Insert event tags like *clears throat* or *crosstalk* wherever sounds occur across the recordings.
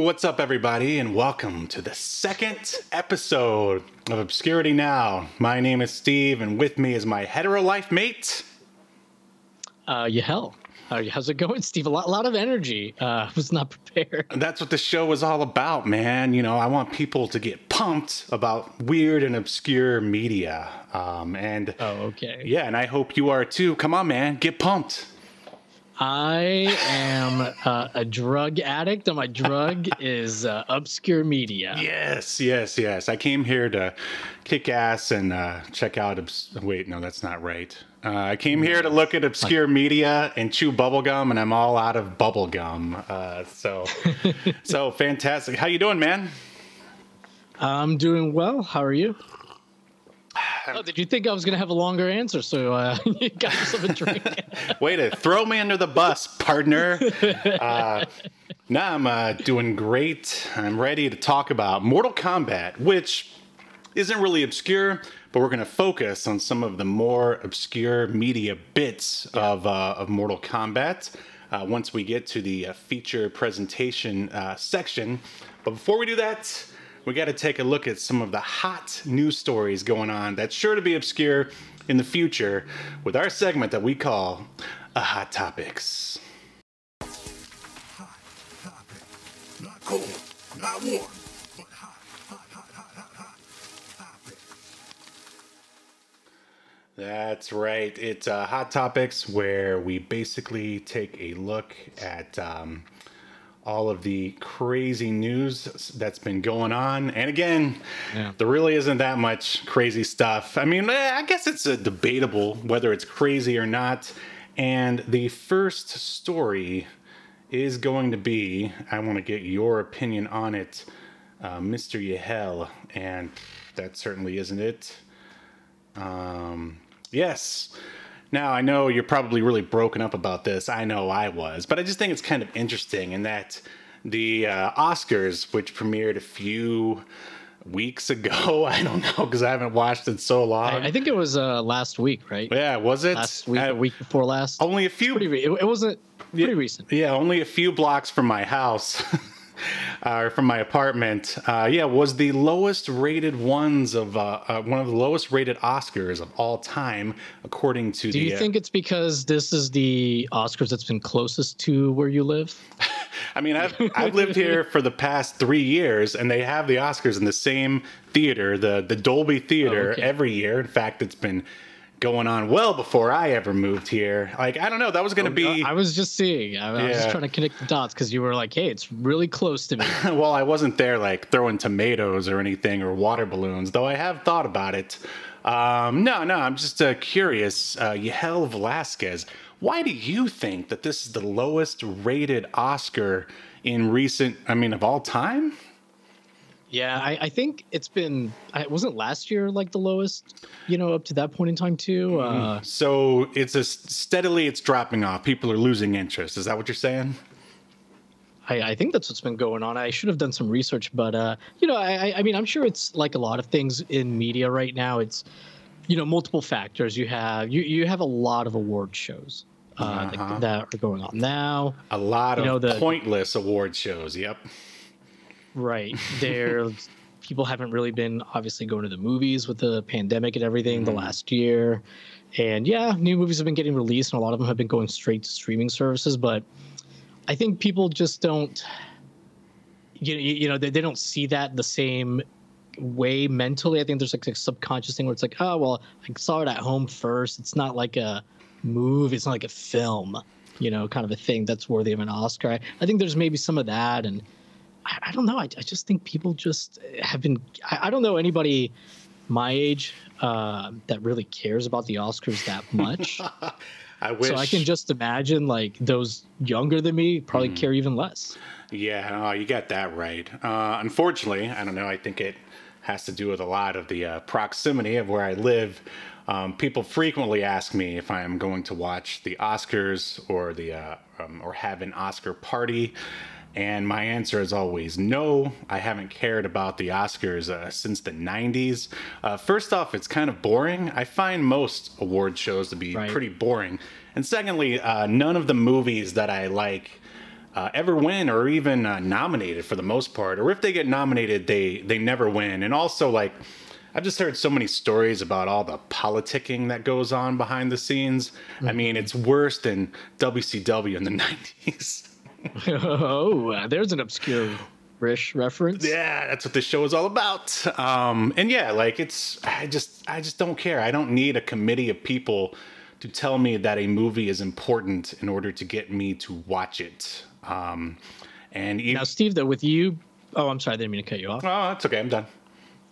What's up, everybody, and welcome to the second episode of Obscurity Now. My name is Steve, and with me is my hetero life mate. Uh, Yahel. Uh, how's it going, Steve? A lot, lot of energy. Uh, was not prepared. *laughs* That's what the show was all about, man. You know, I want people to get pumped about weird and obscure media. Um, and oh, okay. Yeah, and I hope you are too. Come on, man, get pumped. I am uh, a drug addict, and my drug is uh, obscure media. Yes, yes, yes. I came here to kick ass and uh, check out. Obs- Wait, no, that's not right. Uh, I came here to look at obscure media and chew bubblegum, and I'm all out of bubblegum. Uh, so, *laughs* so fantastic. How you doing, man? I'm doing well. How are you? Oh, did you think I was going to have a longer answer? So uh, *laughs* you got yourself a drink. *laughs* Way to throw me under the bus, partner. Uh, now I'm uh, doing great. I'm ready to talk about Mortal Kombat, which isn't really obscure, but we're going to focus on some of the more obscure media bits yeah. of, uh, of Mortal Kombat. Uh, once we get to the uh, feature presentation uh, section. But before we do that, we got to take a look at some of the hot news stories going on that's sure to be obscure in the future with our segment that we call a Hot Topics. Hot topic. Not cold, not warm, hot, hot, hot, hot, hot, hot topic. That's right. It's uh, Hot Topics where we basically take a look at. Um, all of the crazy news that's been going on. And again, yeah. there really isn't that much crazy stuff. I mean, eh, I guess it's debatable whether it's crazy or not. And the first story is going to be I want to get your opinion on it, uh, Mr. Yahel. And that certainly isn't it. Um, yes. Now, I know you're probably really broken up about this. I know I was, but I just think it's kind of interesting in that the uh, Oscars, which premiered a few weeks ago, *laughs* I don't know because I haven't watched it so long. I, I think it was uh, last week, right? Yeah, was it last week? a week before last? Only a few. Re- it, it, wasn't pretty yeah, recent. Yeah, only a few blocks from my house. *laughs* uh, from my apartment. Uh, yeah, was the lowest rated ones of uh, uh, one of the lowest rated Oscars of all time, according to. The Do the, you think it's because this is the Oscars that's been closest to where you live? *laughs* I mean, I've I've lived here *laughs* for the past three years, and they have the Oscars in the same theater, the the Dolby Theater, oh, okay. every year. In fact, it's been going on well before I ever moved here. Like I don't know, that was going to be. I was just seeing. I, yeah. I was just trying to connect the dots because you were like, "Hey, it's really close to me." *laughs* well, I wasn't there like throwing tomatoes or anything or water balloons, though I have thought about it. Um, no, no, I'm just uh, curious. Uh, Yahel Velasquez, why do you think that this is the lowest rated Oscar in recent? I mean, of all time? Yeah, I, I, think it's been. It wasn't last year like the lowest, you know, up to that point in time too. Mm-hmm. Uh, so it's a steadily it's dropping off. People are losing interest. Is that what you're saying? I, I think that's what's been going on. I should have done some research, but uh, you know, I, I mean, I'm sure it's like a lot of things in media right now. It's you know multiple factors. You have you you have a lot of award shows. Uh, uh-huh. that, that, are going on now. A lot you of know, the, pointless award shows. Yep. Right. *laughs* There, people haven't really been obviously going to the movies with the pandemic and everything mm-hmm. the last year. And yeah, new movies have been getting released, and a lot of them have been going straight to streaming services. But I think people just don't, you know, you know, they, they don't see that the same way mentally. I think there's like a subconscious thing where it's like, oh well, I saw it at home first. It's not like a movie. It's not like a film. You know, kind of a thing that's worthy of an Oscar. I, I think there's maybe some of that, and I, I don't know. I, I, just think people just have been. I, I, don't know anybody my age uh, that really cares about the Oscars that much. *laughs* I wish. So I can just imagine like those younger than me probably mm. care even less. Yeah, oh, you got that right. Uh, unfortunately, I don't know. I think it has to do with a lot of the uh, proximity of where I live. Um, people frequently ask me if I am going to watch the Oscars or the uh, um, or have an Oscar party, and my answer is always no. I haven't cared about the Oscars uh, since the '90s. Uh, first off, it's kind of boring. I find most award shows to be right. pretty boring, and secondly, uh, none of the movies that I like. Uh, ever win or even uh, nominated for the most part, or if they get nominated, they they never win. And also, like, I've just heard so many stories about all the politicking that goes on behind the scenes. Mm-hmm. I mean, it's worse than WCW in the *laughs* 90s. *laughs* oh, there's an obscure Rish reference. Yeah, that's what this show is all about. Um, and yeah, like it's I just I just don't care. I don't need a committee of people to tell me that a movie is important in order to get me to watch it. Um, and even, now, Steve, though, with you, oh, I'm sorry, I didn't mean to cut you off. Oh, that's okay. I'm done.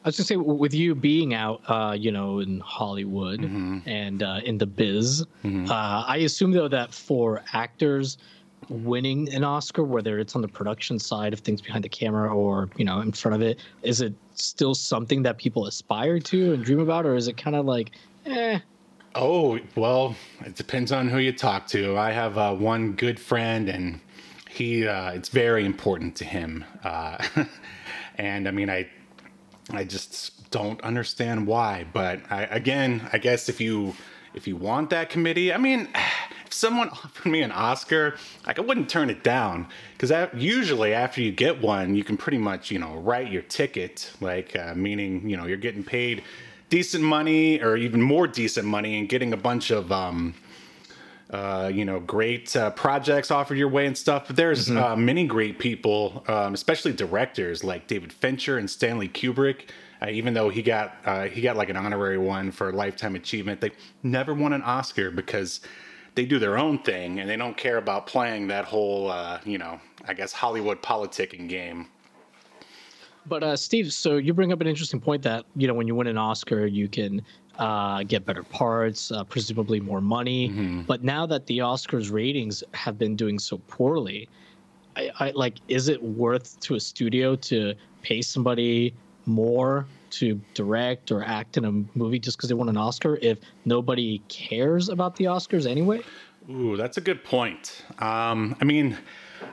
I was gonna say, with you being out, uh, you know, in Hollywood mm-hmm. and uh, in the biz, mm-hmm. uh, I assume though that for actors winning an Oscar, whether it's on the production side of things behind the camera or you know in front of it, is it still something that people aspire to and dream about, or is it kind of like, eh? Oh well, it depends on who you talk to. I have uh, one good friend, and he uh, it's very important to him. Uh, *laughs* and I mean, I I just don't understand why. But I, again, I guess if you if you want that committee, I mean, if someone *laughs* offered me an Oscar, like I wouldn't turn it down because usually after you get one, you can pretty much you know write your ticket, like uh, meaning you know you're getting paid decent money or even more decent money and getting a bunch of um, uh, you know, great uh, projects offered your way and stuff. But there's mm-hmm. uh, many great people, um, especially directors like David Fincher and Stanley Kubrick. Uh, even though he got uh, he got like an honorary one for lifetime achievement, they never won an Oscar because they do their own thing and they don't care about playing that whole, uh, you know, I guess Hollywood politicking game. But uh, Steve, so you bring up an interesting point that you know when you win an Oscar, you can uh, get better parts, uh, presumably more money. Mm-hmm. But now that the Oscars ratings have been doing so poorly, I, I, like, is it worth to a studio to pay somebody more to direct or act in a movie just because they won an Oscar if nobody cares about the Oscars anyway? Ooh, that's a good point. Um, I mean,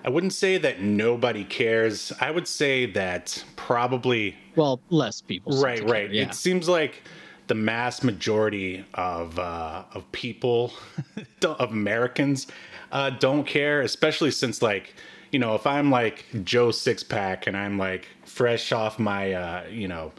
I wouldn't say that nobody cares. I would say that probably. Well, less people. Right, right. Care, yeah. It seems like the mass majority of uh, of people *laughs* of Americans uh, don't care, especially since like you know if I'm like Joe Sixpack and I'm like fresh off my uh, you know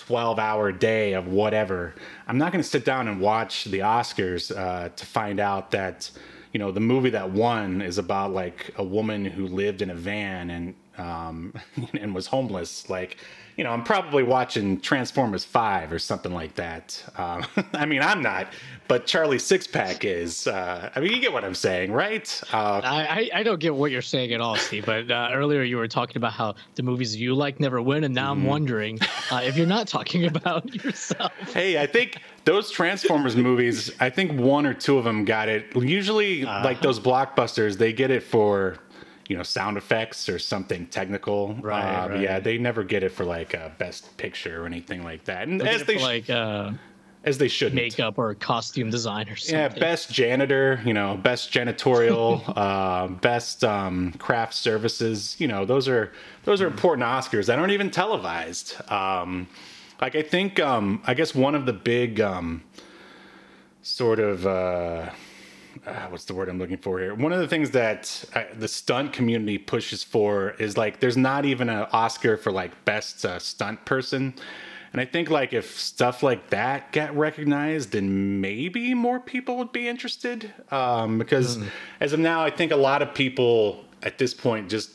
12 hour day of whatever, I'm not going to sit down and watch the Oscars uh, to find out that you know the movie that won is about like a woman who lived in a van and um, *laughs* and was homeless. Like you know, I'm probably watching Transformers 5 or something like that. Um, *laughs* I mean, I'm not, but Charlie Sixpack is. Uh, I mean, you get what I'm saying, right? Uh, I, I don't get what you're saying at all, Steve. But uh, earlier you were talking about how the movies you like never win, and now mm. I'm mm-hmm. wondering uh, if you're not talking about *laughs* yourself. Hey, I think those Transformers movies, I think one or two of them got it. Usually, uh-huh. like those blockbusters, they get it for you know sound effects or something technical. Right, uh, right. Yeah, they never get it for like a best picture or anything like that. And as they sh- like uh, as they should makeup or costume design or something. Yeah, best janitor, you know, best janitorial, *laughs* uh, best um, craft services. You know, those are those are important Oscars that aren't even televised. Um, like I think, um, I guess one of the big um, sort of uh, uh, what's the word I'm looking for here? One of the things that uh, the stunt community pushes for is like there's not even an Oscar for like best uh, stunt person. And I think like if stuff like that get recognized, then maybe more people would be interested. Um, because mm. as of now, I think a lot of people at this point just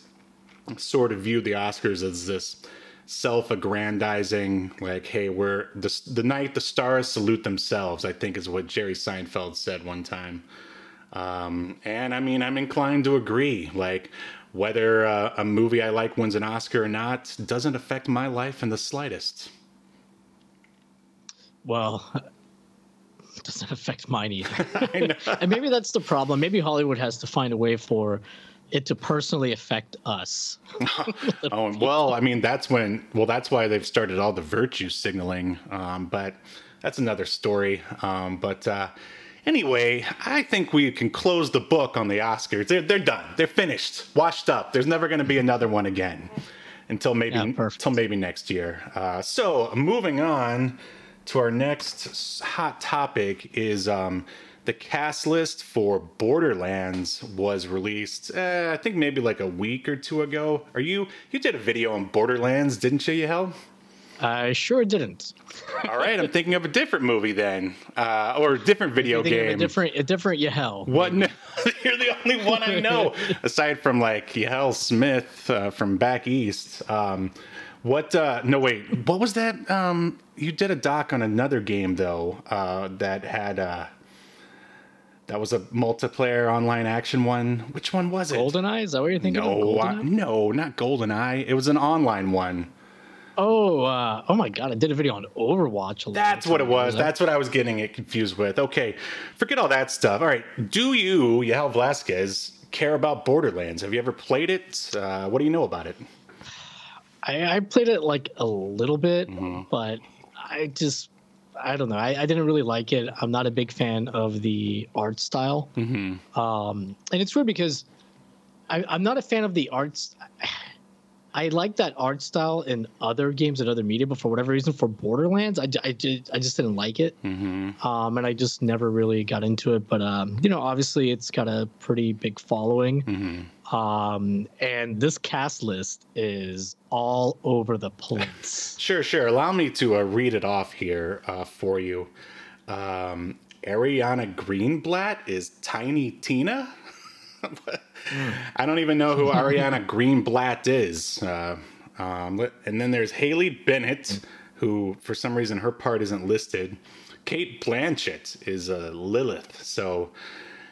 sort of view the Oscars as this self-aggrandizing like hey we're the, the night the stars salute themselves i think is what jerry seinfeld said one time um, and I mean, I'm inclined to agree. Like, whether uh, a movie I like wins an Oscar or not doesn't affect my life in the slightest. well, *laughs* it doesn't affect mine either. *laughs* *laughs* and maybe that's the problem. Maybe Hollywood has to find a way for it to personally affect us. oh well, I mean that's when well that's why they've started all the virtue signaling. Um, but that's another story. Um, but uh, anyway, I think we can close the book on the Oscars. They're, they're done. They're finished. Washed up. There's never going to be another one again until maybe yeah, until maybe next year. Uh, so moving on to our next hot topic is um, the cast list for Borderlands was released. Uh, I think maybe like a week or two ago. Are you you did a video on Borderlands, didn't you, Yahel? I sure didn't. All right, I'm thinking of a different movie then, uh, or a different video game. a different, a different Yahel. What? No, *laughs* you're the only one I know, *laughs* aside from like Yahel Smith uh, from back east. Um, what? Uh, no, wait. What was that? Um, you did a doc on another game though uh, that had. Uh, that was a multiplayer online action one. Which one was it? GoldenEye? Is that what you're thinking? No, of? no, not GoldenEye. It was an online one. Oh, uh, oh my God! I did a video on Overwatch. That's what it was. That's what I was getting it confused with. Okay, forget all that stuff. All right, do you, Yahel Velasquez, care about Borderlands? Have you ever played it? Uh, what do you know about it? I, I played it like a little bit, mm-hmm. but I just I don't know. I, I, didn't really like it. I'm not a big fan of the art style. Mm-hmm. Um, and it's weird because I, am not a fan of the arts. I like that art style in other games and other media, but for whatever reason, for Borderlands, I, I, just, I just didn't like it. Mm-hmm. Um, and I just never really got into it. But, um, you know, obviously it's got a pretty big following. Mm-hmm. Um, and this cast list is all over the place. *laughs* sure, sure. Allow me to uh, read it off here uh, for you. Um, Ariana Greenblatt is Tiny Tina. *laughs* I don't even know who Ariana Greenblatt is. Uh, um, and then there's Haley Bennett, who for some reason her part isn't listed. Cate Blanchett is uh, Lilith, so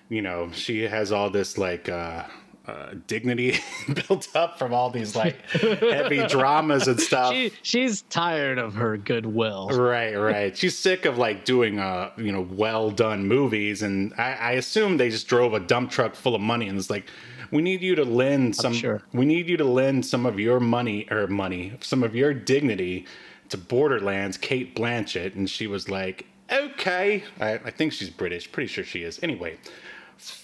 you know she has all this like uh, uh, dignity *laughs* built up from all these like heavy *laughs* dramas and stuff. She, she's tired of her goodwill. Right, right. she's sick of like doing uh you know well done movies, and I, I assume they just drove a dump truck full of money and it's like. We need you to lend some. Sure. We need you to lend some of your money or money, some of your dignity to Borderlands, Cate Blanchett, and she was like, "Okay." I, I think she's British. Pretty sure she is. Anyway,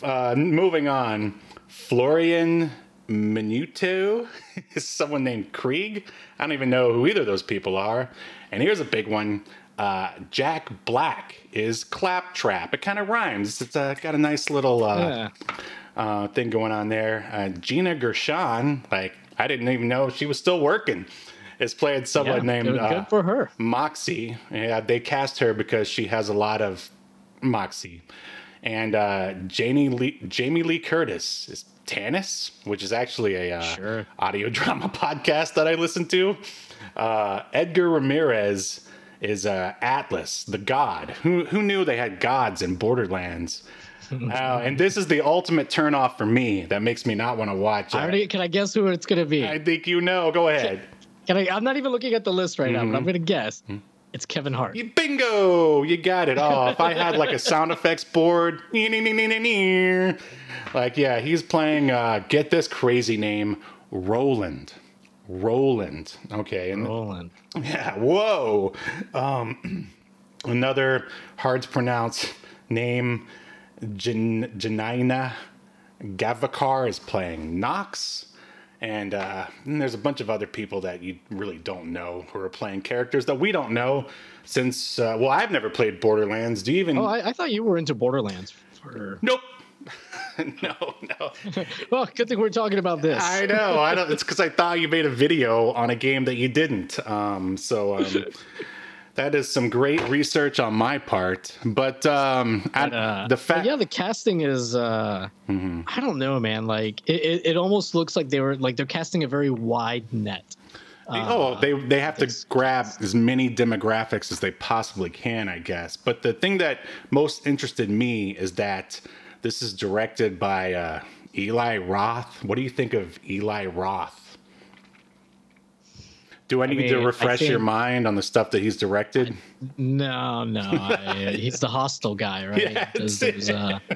uh, moving on. Florian Munteanu *laughs* is someone named Krieg. I don't even know who either of those people are. And here's a big one. Uh, Jack Black is Claptrap. It kind of rhymes. It's uh, got a nice little uh, yeah. Uh, thing going on there. Uh, Gina Gershon, like I didn't even know she was still working. Is played someone yeah, named good, good for her Moxie. Yeah, they cast her because she has a lot of moxie and uh, Jamie Lee Jamie Lee Curtis is Tannis, which is actually a uh, sure. audio *laughs* drama podcast that I listen to. Uh, Edgar Ramirez is uh, Atlas, the god. Who who knew they had gods in Borderlands? uh, *laughs* and this is the ultimate turnoff for me. That makes me not want to watch. I already, can I guess who it's going to be? I think you know. Go ahead. Can, can I? I'm not even looking at the list right mm-hmm. now, but I'm mm-hmm. going to guess. Mm-hmm. It's Kevin Hart. You bingo! You got it. Oh, if I had like a sound effects board, *laughs* like yeah, he's playing. Uh, get this crazy name, Roland. Roland. Okay. And, Roland. Yeah. Whoa. Um, *clears throat* another hard to pronounce name, Jan- Janina Gavankar is playing Knox. And, uh, and there's a bunch of other people that you really don't know who are playing characters that we don't know since, uh, well, I've never played Borderlands. Do you even? Oh, I, I thought you were into Borderlands. For... Nope. *laughs* no, no. *laughs* well, good thing we're talking about this. I know. I don't. It's because I thought you made a video on a game that you didn't. Um, so um, *laughs* that is some great research on my part. But um, but, uh, the fact, yeah, the casting is. Uh, mm-hmm. I don't know, man. Like it, it, it, almost looks like they were like they're casting a very wide net. Uh, oh, they they have to grab as many demographics as they possibly can, I guess. But the thing that most interested me is that this is directed by uh, Eli Roth. What do you think of Eli Roth? Do I need to mean, I refresh your mind on the stuff that he's directed? No, no, I, *laughs* he's the Hostel guy, right? Yeah, it's- those, uh, *laughs*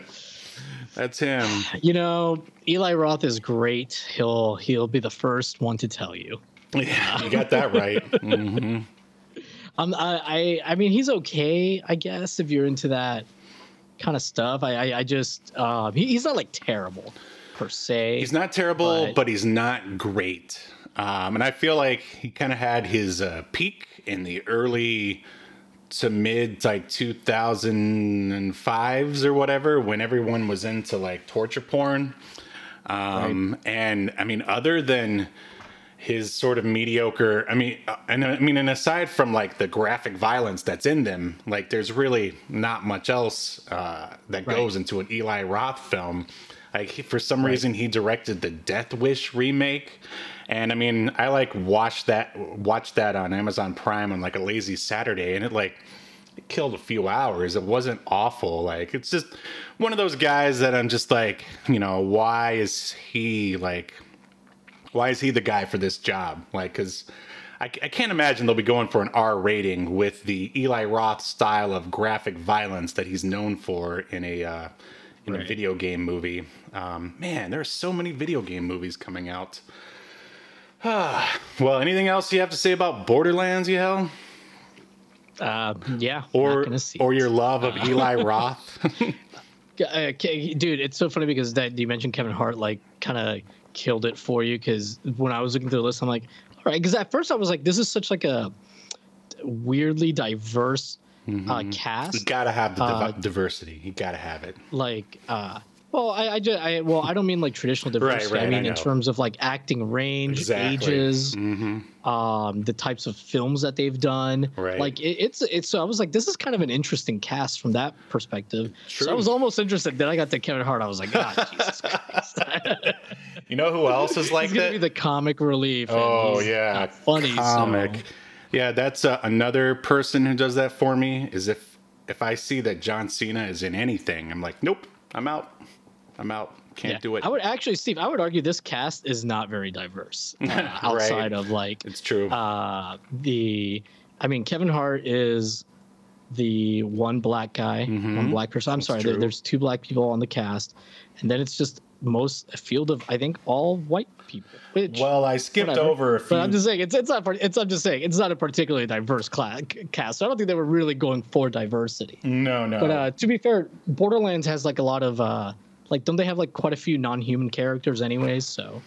That's him. you know, Eli Roth is great. He'll he'll be the first one to tell you. Yeah, you got that right. *laughs* hmm Um, I, I, I mean, he's okay, I guess, if you're into that kind of stuff. I, I, I just, um, he, he's not like terrible per se. He's not terrible, But- but, he's not great. Um, and I feel like he kind of had his uh, peak in the early to mid like 2005s or whatever when everyone was into like torture porn. Um, And I mean, other than his sort of mediocre, I mean, uh, and I mean, and aside from like the graphic violence that's in them, like there's really not much else uh, that Right. goes into an Eli Roth film. Like he, for some reason, he directed the Death Wish remake, and I mean, I like watched that watched that on Amazon Prime on like a lazy Saturday, and it like it killed a few hours. It wasn't awful. Like it's just one of those guys that I'm just like, you know, why is he like, why is he the guy for this job? Like, because I, I can't imagine they'll be going for an R rating with the Eli Roth style of graphic violence that he's known for in a uh, in a video game movie. Um, man, there are so many video game movies coming out. *sighs* well, anything else you have to say about Borderlands, Yahel? uh, yeah, Or not gonna see or your love of *laughs* Eli Roth? *laughs* Uh, dude, it's so funny because that you mentioned Kevin Hart like kind of killed it for you because when I was looking through the list, I'm like, all right, because at first I was like, this is such like a weirdly diverse uh, cast. you cast. gotta have the div- Uh, diversity. You gotta have it. like uh well I, I just I well I don't mean like traditional diversity. right, I I mean know. in terms of like acting range, Exactly. ages, hmm um, the types of films that they've done. Right. Like it, it's it's so I was like, this is kind of an interesting cast from that perspective. So I was almost interested. Then I got to Kevin Hart. I was like, God, *laughs* Jesus Christ. *laughs* You know who else is *laughs* like He's gonna that? be the comic relief. Oh yeah, funny. so- comic. Yeah, that's uh, another person who does that for me. Is if if I see that John Cena is in anything, I'm like, nope, I'm out. I'm out. Can't Yeah. do it. I would actually, Steve. I would argue this cast is not very diverse *laughs* uh, outside of like it's true. uh the i mean kevin hart is the one black guy one black person i'm sorry there, there's two black people on the cast and then it's just most a field of i think all white people which well, I skipped whatever. over a few. but i'm just saying it's it's not part- it's i'm just saying it's not a particularly diverse class, cast so i don't think they were really going for diversity no, no. but uh to be fair borderlands has like a lot of uh like don't they have like quite a few non-human characters anyways so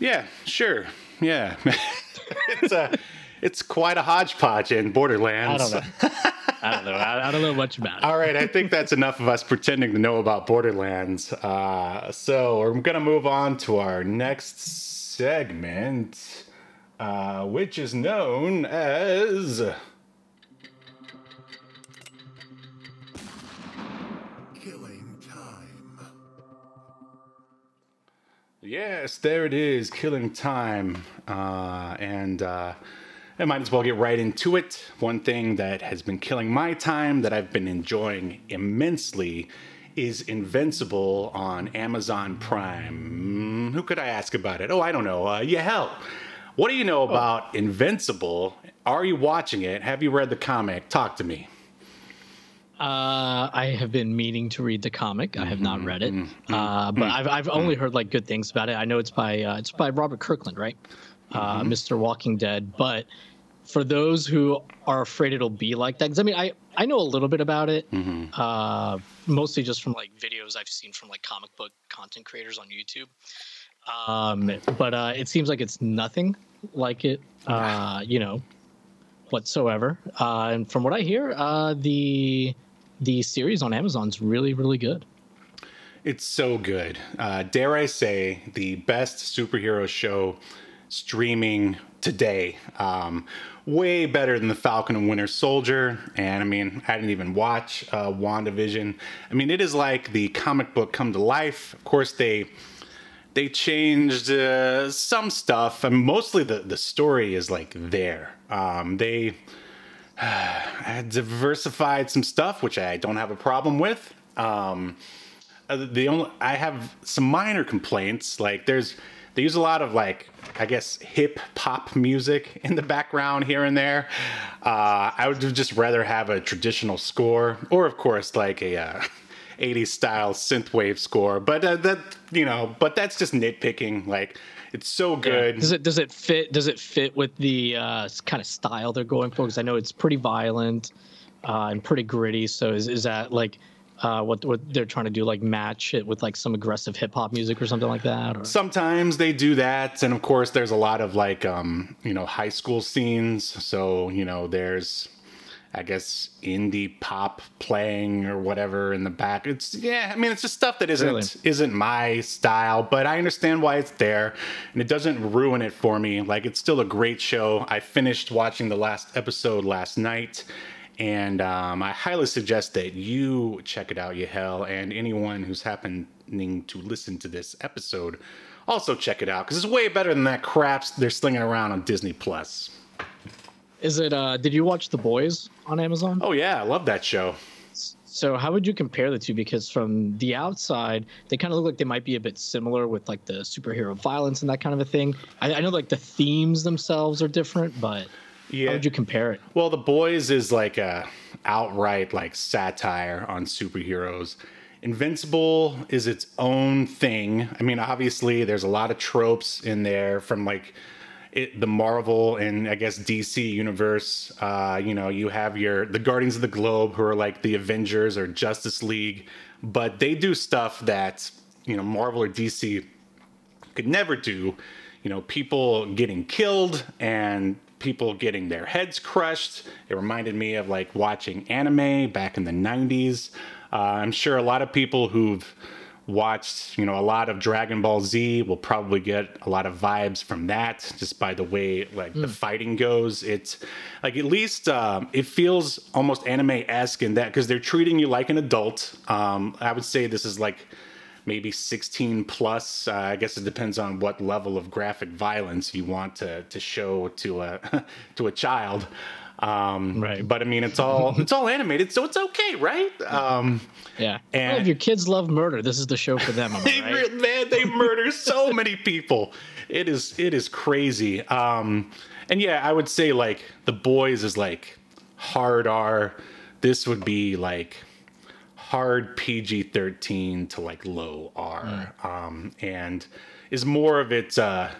yeah, sure. Yeah, *laughs* it's a *laughs* it's quite a hodgepodge in Borderlands. i don't know i don't know I, I don't know much about it All right, I think that's enough of us pretending to know about Borderlands. Uh, so we're going to move on to our next segment, uh, which is known as. Yes, there it is, Killing Time. Uh, and uh, I might as well get right into it. One thing that has been killing my time that I've been enjoying immensely is Invincible on Amazon Prime. Mm, who could I ask about it? Oh, I don't know. Uh, Yahel. What do you know about Invincible? Are you watching it? Have you read the comic? Talk to me. Uh, I have been meaning to read the comic. I have not read it, Mm-hmm. uh, but I've I've only heard like good things about it. I know it's by uh, it's by Robert Kirkland, right? Uh, Mm-hmm. Mr. Walking Dead. But for those who are afraid it'll be like that, because I mean, I I know a little bit about it, Mm-hmm. uh, mostly just from like videos I've seen from like comic book content creators on YouTube. Um, but uh, it seems like it's nothing like it, uh, you know, whatsoever. Uh, and from what I hear, uh, the the series on Amazon's really really good. It's so good. Uh, dare I say, the best superhero show streaming today. Um, way better than the Falcon and Winter Soldier. And I mean, I didn't even watch uh, WandaVision. I mean, it is like the comic book come to life. Of course, they they changed uh, some stuff, and mostly the the story is like there. Um, they *sighs* uh, diversified some stuff, which I don't have a problem with. Um, uh, the only I have some minor complaints. Like there's they use a lot of like I guess hip pop music *laughs* in the background here and there. Uh, I would just rather have a traditional score, or of course like a. Uh, *laughs* 80s style synthwave score, but uh, that you know, but that's just nitpicking. Like, it's so good. Does it does it fit? Does it fit with the uh, kind of style they're going for? Because I know it's pretty violent uh, and pretty gritty. So is is that like uh, what what they're trying to do? Like match it with like some aggressive hip hop music or something like that? Or? Sometimes they do that, and of course, there's a lot of like um, you know high school scenes. So you know, there's I guess indie pop playing or whatever in the back. It's yeah, I mean it's just stuff that isn't Really? isn't my style, but I understand why it's there and it doesn't ruin it for me. Like it's still a great show. I finished watching the last episode last night and um, I highly suggest that you check it out, Yahel, and anyone who's happening to listen to this episode also check it out because it's way better than that crap they're slinging around on Disney Plus. Is it? Uh, did you watch The Boys on Amazon? Oh yeah, I love that show. So how would you compare the two? Because from the outside, they kind of look like they might be a bit similar with like the superhero violence and that kind of a thing. I, I know like the themes themselves are different, but Yeah. how would you compare it? Well, The Boys is like a outright like satire on superheroes. Invincible is its own thing. I mean, obviously, there's a lot of tropes in there from like it, the Marvel and I guess DC universe. Uh, you know, you have your the Guardians of the Globe, who are like the Avengers or Justice League, but they do stuff that you know Marvel or DC could never do. You know, people getting killed and people getting their heads crushed. It reminded me of like watching anime back in the 90s. Uh, I'm sure a lot of people who've watched, you know, a lot of Dragon Ball Z We'll probably get a lot of vibes from that just by the way like the fighting goes. It's like at least um, it feels almost anime-esque in that because they're treating you like an adult. Um, I would say this is like maybe 16 plus. Uh, I guess it depends on what level of graphic violence you want to to show to a *laughs* to a child. Um, Right. But I mean, it's all *laughs* it's all animated, so it's okay, right? Um, Yeah. And- well, if your kids love murder, this is the show for them. *laughs* They right? man, they murder so *laughs* many people. It is it is crazy. Um, and yeah, I would say like the boys is like hard R. This would be like hard PG thirteen to like low R, um, and is more of its uh,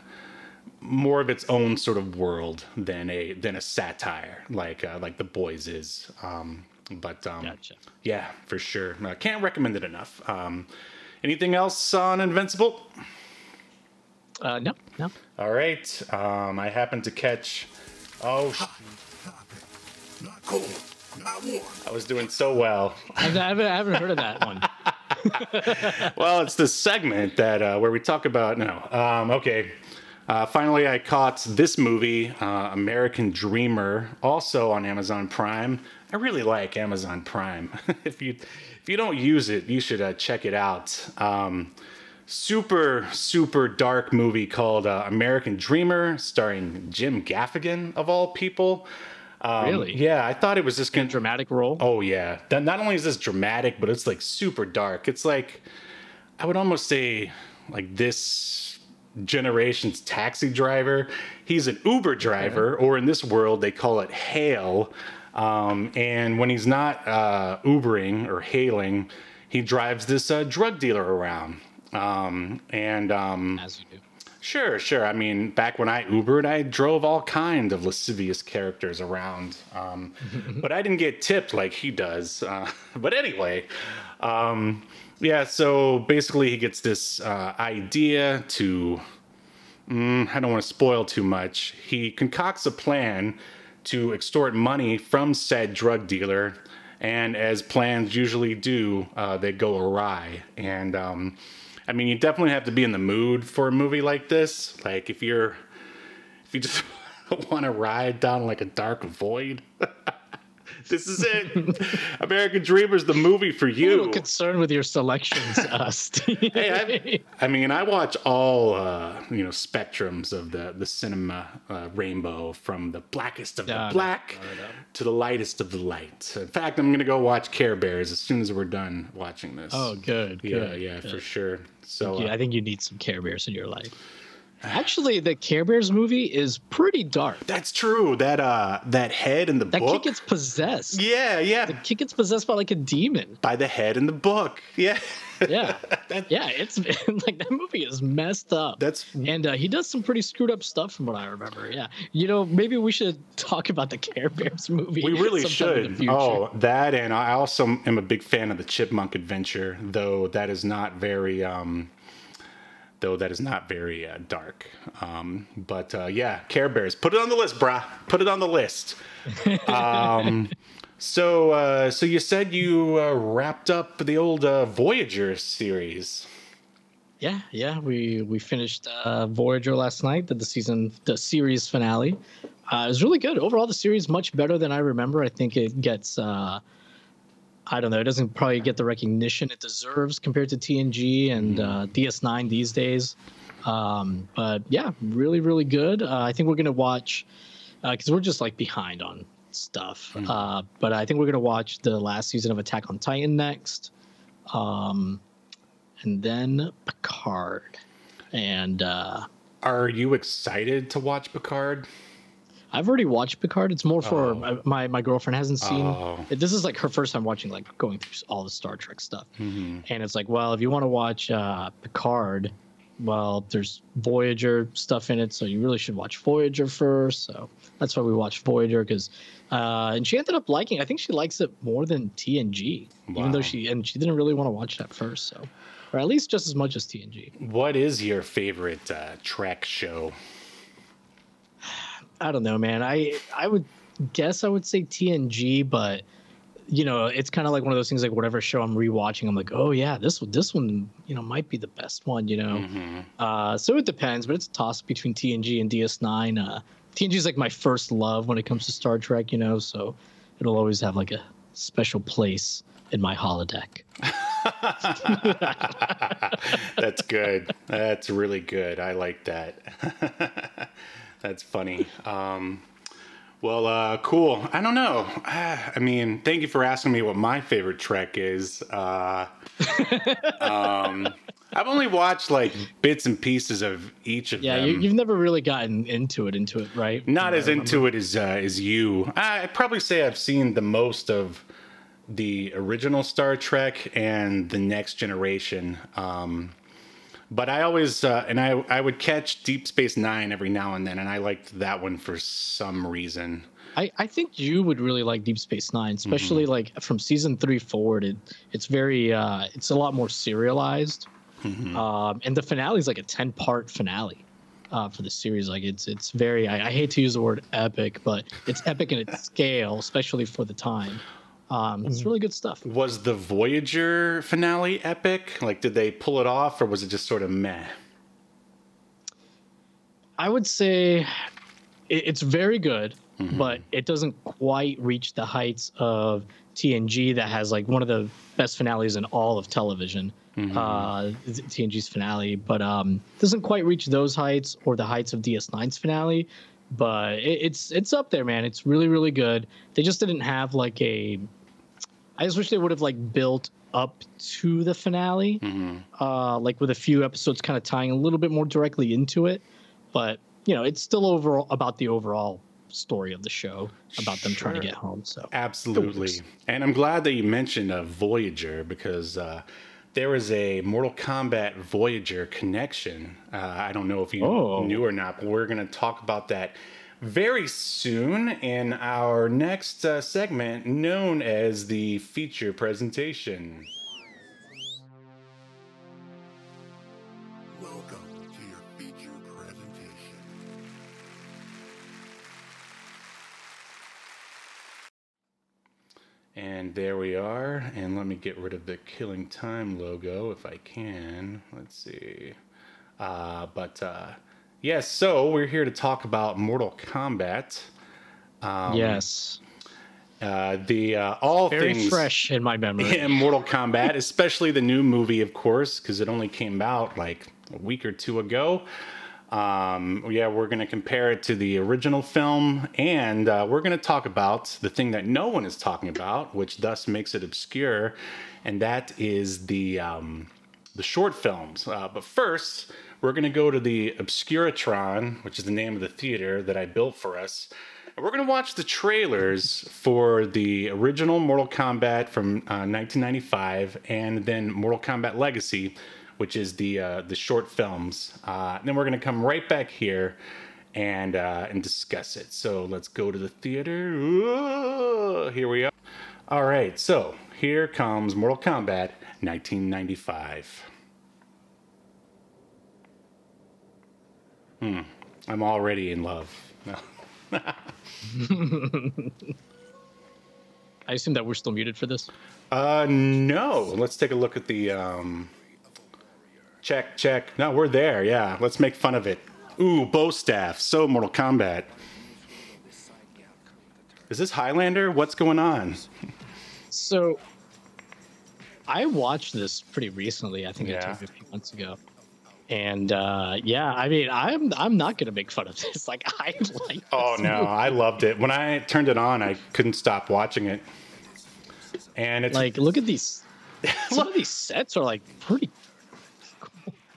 more of its own sort of world than a than a satire like uh, like the boys is. Um, but um, Gotcha. yeah, for sure. I can't recommend it enough. Um, anything else on Invincible? Uh, no, no. All right. Um, I happened to catch. Oh, sh- Topic. Not cold. Not warm. I was doing so well. I haven't, I haven't heard of that one. *laughs* Well, it's this segment that uh, where we talk about. No. Um, okay. Uh, finally, I caught this movie, uh, American Dreamer, also on Amazon Prime. I really like Amazon Prime. *laughs* if you if you don't use it, you should uh, check it out. Um, super super dark movie called uh, American Dreamer, starring Jim Gaffigan of all people. Um, Really? Yeah, I thought it was just gonna Dramatic role. Oh yeah. That not only is this dramatic, but it's like super dark. It's like I would almost say like this generation's taxi driver. He's an Uber driver, or in this world they call it hail. Um, and when he's not uh, Ubering or hailing, he drives this uh, drug dealer around. Um, and um, As you do. Sure, sure. I mean, back when I Ubered, I drove all kind of lascivious characters around, um, *laughs* but I didn't get tipped like he does. Uh, *laughs* but anyway, um, yeah. So basically, he gets this uh, idea to. Mm, I don't want to spoil too much. He concocts a plan to extort money from said drug dealer, and as plans usually do, uh, they go awry. And um, I mean, you definitely have to be in the mood for a movie like this. Like if you're, if you just *laughs* want to ride down like a dark void, *laughs* this is it. American Dreamer's the movie for A little you. concerned with your selections, uh, *laughs* Steve. Hey, I, I mean, I watch all uh, you know spectrums of the the cinema uh, rainbow, from the blackest of the no, black no, no. to the lightest of the light. In fact, I'm gonna go watch Care Bears as soon as we're done watching this. oh, good. yeah, good, yeah, good. for sure. So uh, I think you need some Care Bears in your life. Actually, the Care Bears movie is pretty dark. That's true. That uh, that head in the That book. That kid gets possessed. yeah, yeah. The kid gets possessed by like a demon. By the head in the book. Yeah. Yeah, *laughs* yeah. It's *laughs* like that movie is messed up. That's and uh, he does some pretty screwed up stuff from what I remember. Yeah, you know, maybe we should talk about the Care Bears movie. We really *laughs* sometime in the should. Oh, that and I also am a big fan of the Chipmunk Adventure, though that is not very um though that is not very uh, dark. Um but uh yeah, Care Bears. Put it on the list, brah. Put it on the list. *laughs* Um so uh so you said you uh, wrapped up the old uh, Voyager series. Yeah, yeah. We we finished uh, Voyager last night. Did the season, the series finale. Uh, it was really good. Overall, the series much better than I remember. I think it gets. Uh, I don't know. It doesn't probably get the recognition it deserves compared to TNG and uh, DS9 these days. Um, but yeah, really, really good. Uh, I think we're gonna watch because we're just like behind on stuff. Uh, but I think we're gonna watch the last season of Attack on Titan next. Um, and then Picard. And uh, Are you excited to watch Picard? I've already watched Picard. It's more for Oh. my my girlfriend hasn't seen. Oh. This is like her first time watching, like going through all the Star Trek stuff. Mm-hmm. And it's like, well, if you want to watch uh, Picard, well, there's Voyager stuff in it, so you really should watch Voyager first. So that's why we watched Voyager because, uh, and she ended up liking. I think she likes it more than TNG, even though she and she didn't really want to watch that first. So, or at least just as much as TNG. What is your favorite uh, Trek show? I don't know, man. I I would guess I would say TNG, but you know, it's kind of like one of those things. Like whatever show I'm rewatching, I'm like, oh yeah, this one, this one, you know, might be the best one. You know, Mhm. uh, so it depends, but it's a toss between TNG and DS9. Uh, TNG is like my first love when it comes to Star Trek. You know, so it'll always have like a special place in my holodeck. *laughs* That's good. That's really good. I like that. *laughs* That's funny. Um, well, uh, cool. I don't know. *sighs* I mean, thank you for asking me what my favorite Trek is. Uh, *laughs* um, I've only watched like bits and pieces of each of Yeah, them. you, you've never really gotten into it, into it, right? Not as what I remember. into it as uh, as you. I- I'd probably say I've seen the most of the original Star Trek and the Next Generation. Um, but I always uh, and I I would catch Deep Space Nine every now and then, and I liked that one for some reason. I, I think you would really like Deep Space Nine, especially Mm-hmm. like from season three forward. It, it's very, uh, it's a lot more serialized, Mm-hmm. um, and the finale is like a ten part finale uh, for the series. Like it's it's very. I, I hate to use the word epic, but it's epic in its *laughs* scale, especially for the time. Um, it's really good stuff. Was the Voyager finale epic? Like, did they pull it off, or was it just sort of meh? I would say it, it's very good, Mm-hmm. but it doesn't quite reach the heights of TNG that has like one of the best finales in all of television. Mm-hmm. Uh, TNG's finale, but um, doesn't quite reach those heights or the heights of DS9's finale. But it, it's it's up there, man. It's really really good. They just didn't have like a. I just wish they would have like built up to the finale, Mm-hmm. uh, like with a few episodes kind of tying a little bit more directly into it. But you know, it's still overall about the overall story of the show about them trying to get home. So Absolutely. And I'm glad that you mentioned a Voyager because uh, there is a Mortal Kombat Voyager connection. Uh, I don't know if you Oh. knew or not, but we're going to talk about that very soon in our next uh, segment known as the feature presentation. Welcome to your feature presentation. And there we are. And let me get rid of the Killing Time logo if I can. Let's see. Uh, but uh, yes, so we're here to talk about Mortal Kombat. Um, yes, Uh, the uh, all very things fresh in my memory. *laughs* in Mortal Kombat, especially the new movie, of course, because it only came out like a week or two ago. Um, yeah, we're going to compare it to the original film, and uh, we're going to talk about the thing that no one is talking about, which thus makes it obscure, and that is the um, the short films. Uh, but first, we're going to go to the Obscuratron, which is the name of the theater that I built for us. And we're going to watch the trailers for the original Mortal Kombat from uh, 1995 and then Mortal Kombat Legacy, which is the uh, the short films. Uh, then we're going to come right back here and uh, and discuss it. So let's go to the theater. Ooh, here we are. All right, so here comes Mortal Kombat 1995. Hmm, I'm already in love. No. *laughs* I assume that we're still muted for this. Uh, no. Let's take a look at the um. Check, check. No, we're there. Yeah, let's make fun of it. Ooh, bow staff. So Mortal Kombat. Is this Highlander? What's going on? So, I watched this pretty recently. I think Yeah. it took a few months ago. And uh, yeah, I mean, I'm I'm not gonna make fun of *laughs* this. Like, I *laughs* like. Oh no, movie. I loved it. When I turned it on, I couldn't stop watching it. And it's Like, look at these. *laughs* Some of these sets are like pretty.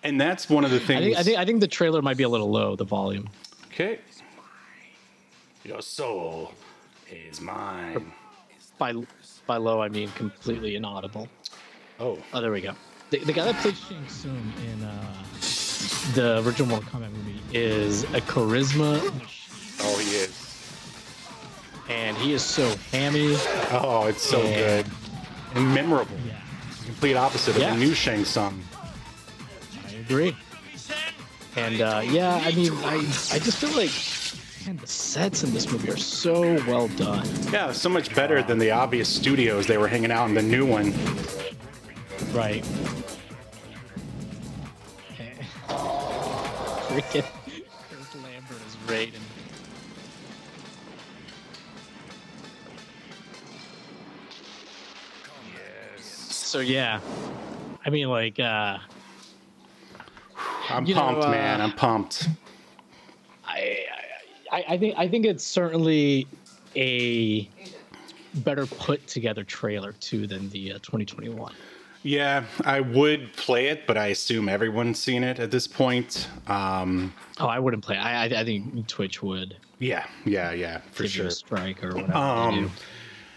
and that's one of the I things. think I think I think the trailer might be a little low, the volume. okay. Your soul is mine. By by low, I mean completely inaudible. Oh, Oh, there we go. The, the guy that plays Shang Tsung in uh, the original Mortal Kombat movie is a charisma, oh, he is. and he is so hammy. Oh, it's so Yeah. good and memorable. Yeah, Complete opposite Yeah. of the new Shang Tsung. I agree. And uh, yeah, I mean, I I just feel like man, the sets in this movie are so well done. Yeah, so much better than the obvious studios they were hanging out in the new one. Right. Freaking Kurt Lambert is Raiden. So yeah, I mean, like, uh, I'm You know, pumped, uh, man. I'm pumped. I, I, I think I think it's certainly a better put together trailer too than the uh, 2021. Yeah, I would play it, but I assume everyone's seen it at this point. Um, Oh, I wouldn't play. I, I, I think Twitch would yeah, yeah, yeah, for sure. strike or whatever. Um,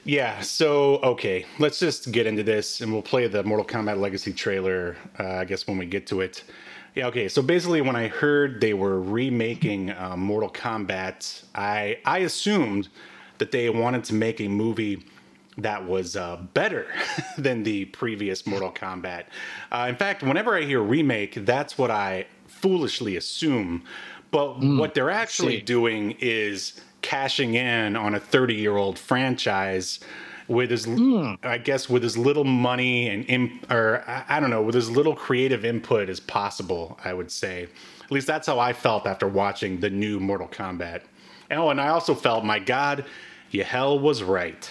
yeah, so okay, let's just get into this, and we'll play the Mortal Kombat Legacy trailer. Uh, I guess when we get to it. Yeah, okay. So basically, when I heard they were remaking uh, Mortal Kombat, I I assumed that they wanted to make a movie that was uh, better *laughs* than the previous Mortal Kombat. Uh, in fact, whenever I hear remake, that's what I foolishly assume. But what they're actually doing is cashing in on a 30 year old franchise with as I guess with as little money and imp, or I, I don't know with as little creative input as possible. I would say, at least that's how I felt after watching the new Mortal Kombat. Oh, and I also felt, my God, Yahel was right.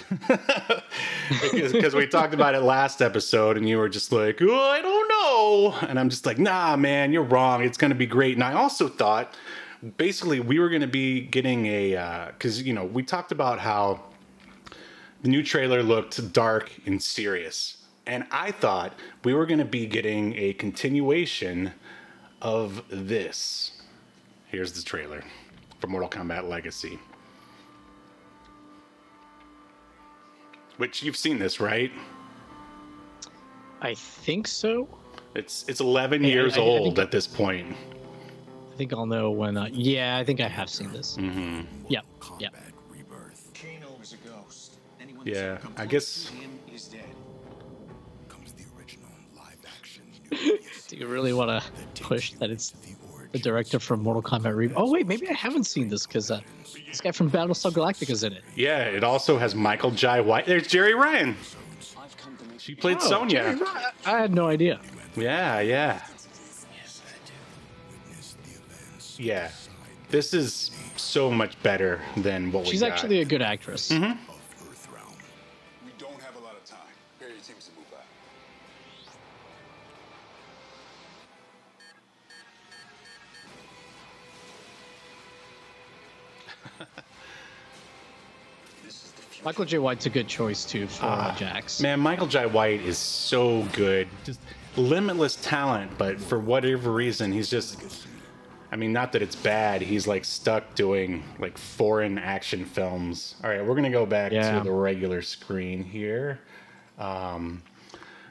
because we talked about it last episode and you were just like, oh, I don't know. And I'm just like, nah, man, you're wrong. It's going to be great. And I also thought basically we were going to be getting a, uh, because, you know, we talked about how the new trailer looked dark and serious. And I thought we were going to be getting a continuation of this. Here's the trailer for Mortal Kombat Legacy. Which you've seen this, right? I think so. It's it's 11 Hey, I- years I- I old think- at this point. I think I'll know when. Uh, yeah, I think I have seen this. Mm-hmm. Yep. Yep. Kombat rebirth Kano is a ghost. Anyone Yeah, I guess- to him is dead. comes the original live action. *laughs* Do you really want to push that it's the director from Mortal Kombat Re? Oh wait, maybe I haven't seen this because uh, this guy from Battlestar Galactica is in it. Yeah, it also has Michael Jai White. There's Jeri Ryan. I've come to make She played Oh, Sonya. I had no idea. Yeah, yeah, witness the events. yeah. This is so much better than what we She's actually a good actress. Mm-hmm. Michael Jai White's a good choice too for uh, Ah, Jax. Man, Michael Jai White is so good. Just limitless talent, but for whatever reason, he's just. I mean, not that it's bad. He's like stuck doing like foreign action films. All right, we're gonna go back Yeah. to the regular screen here.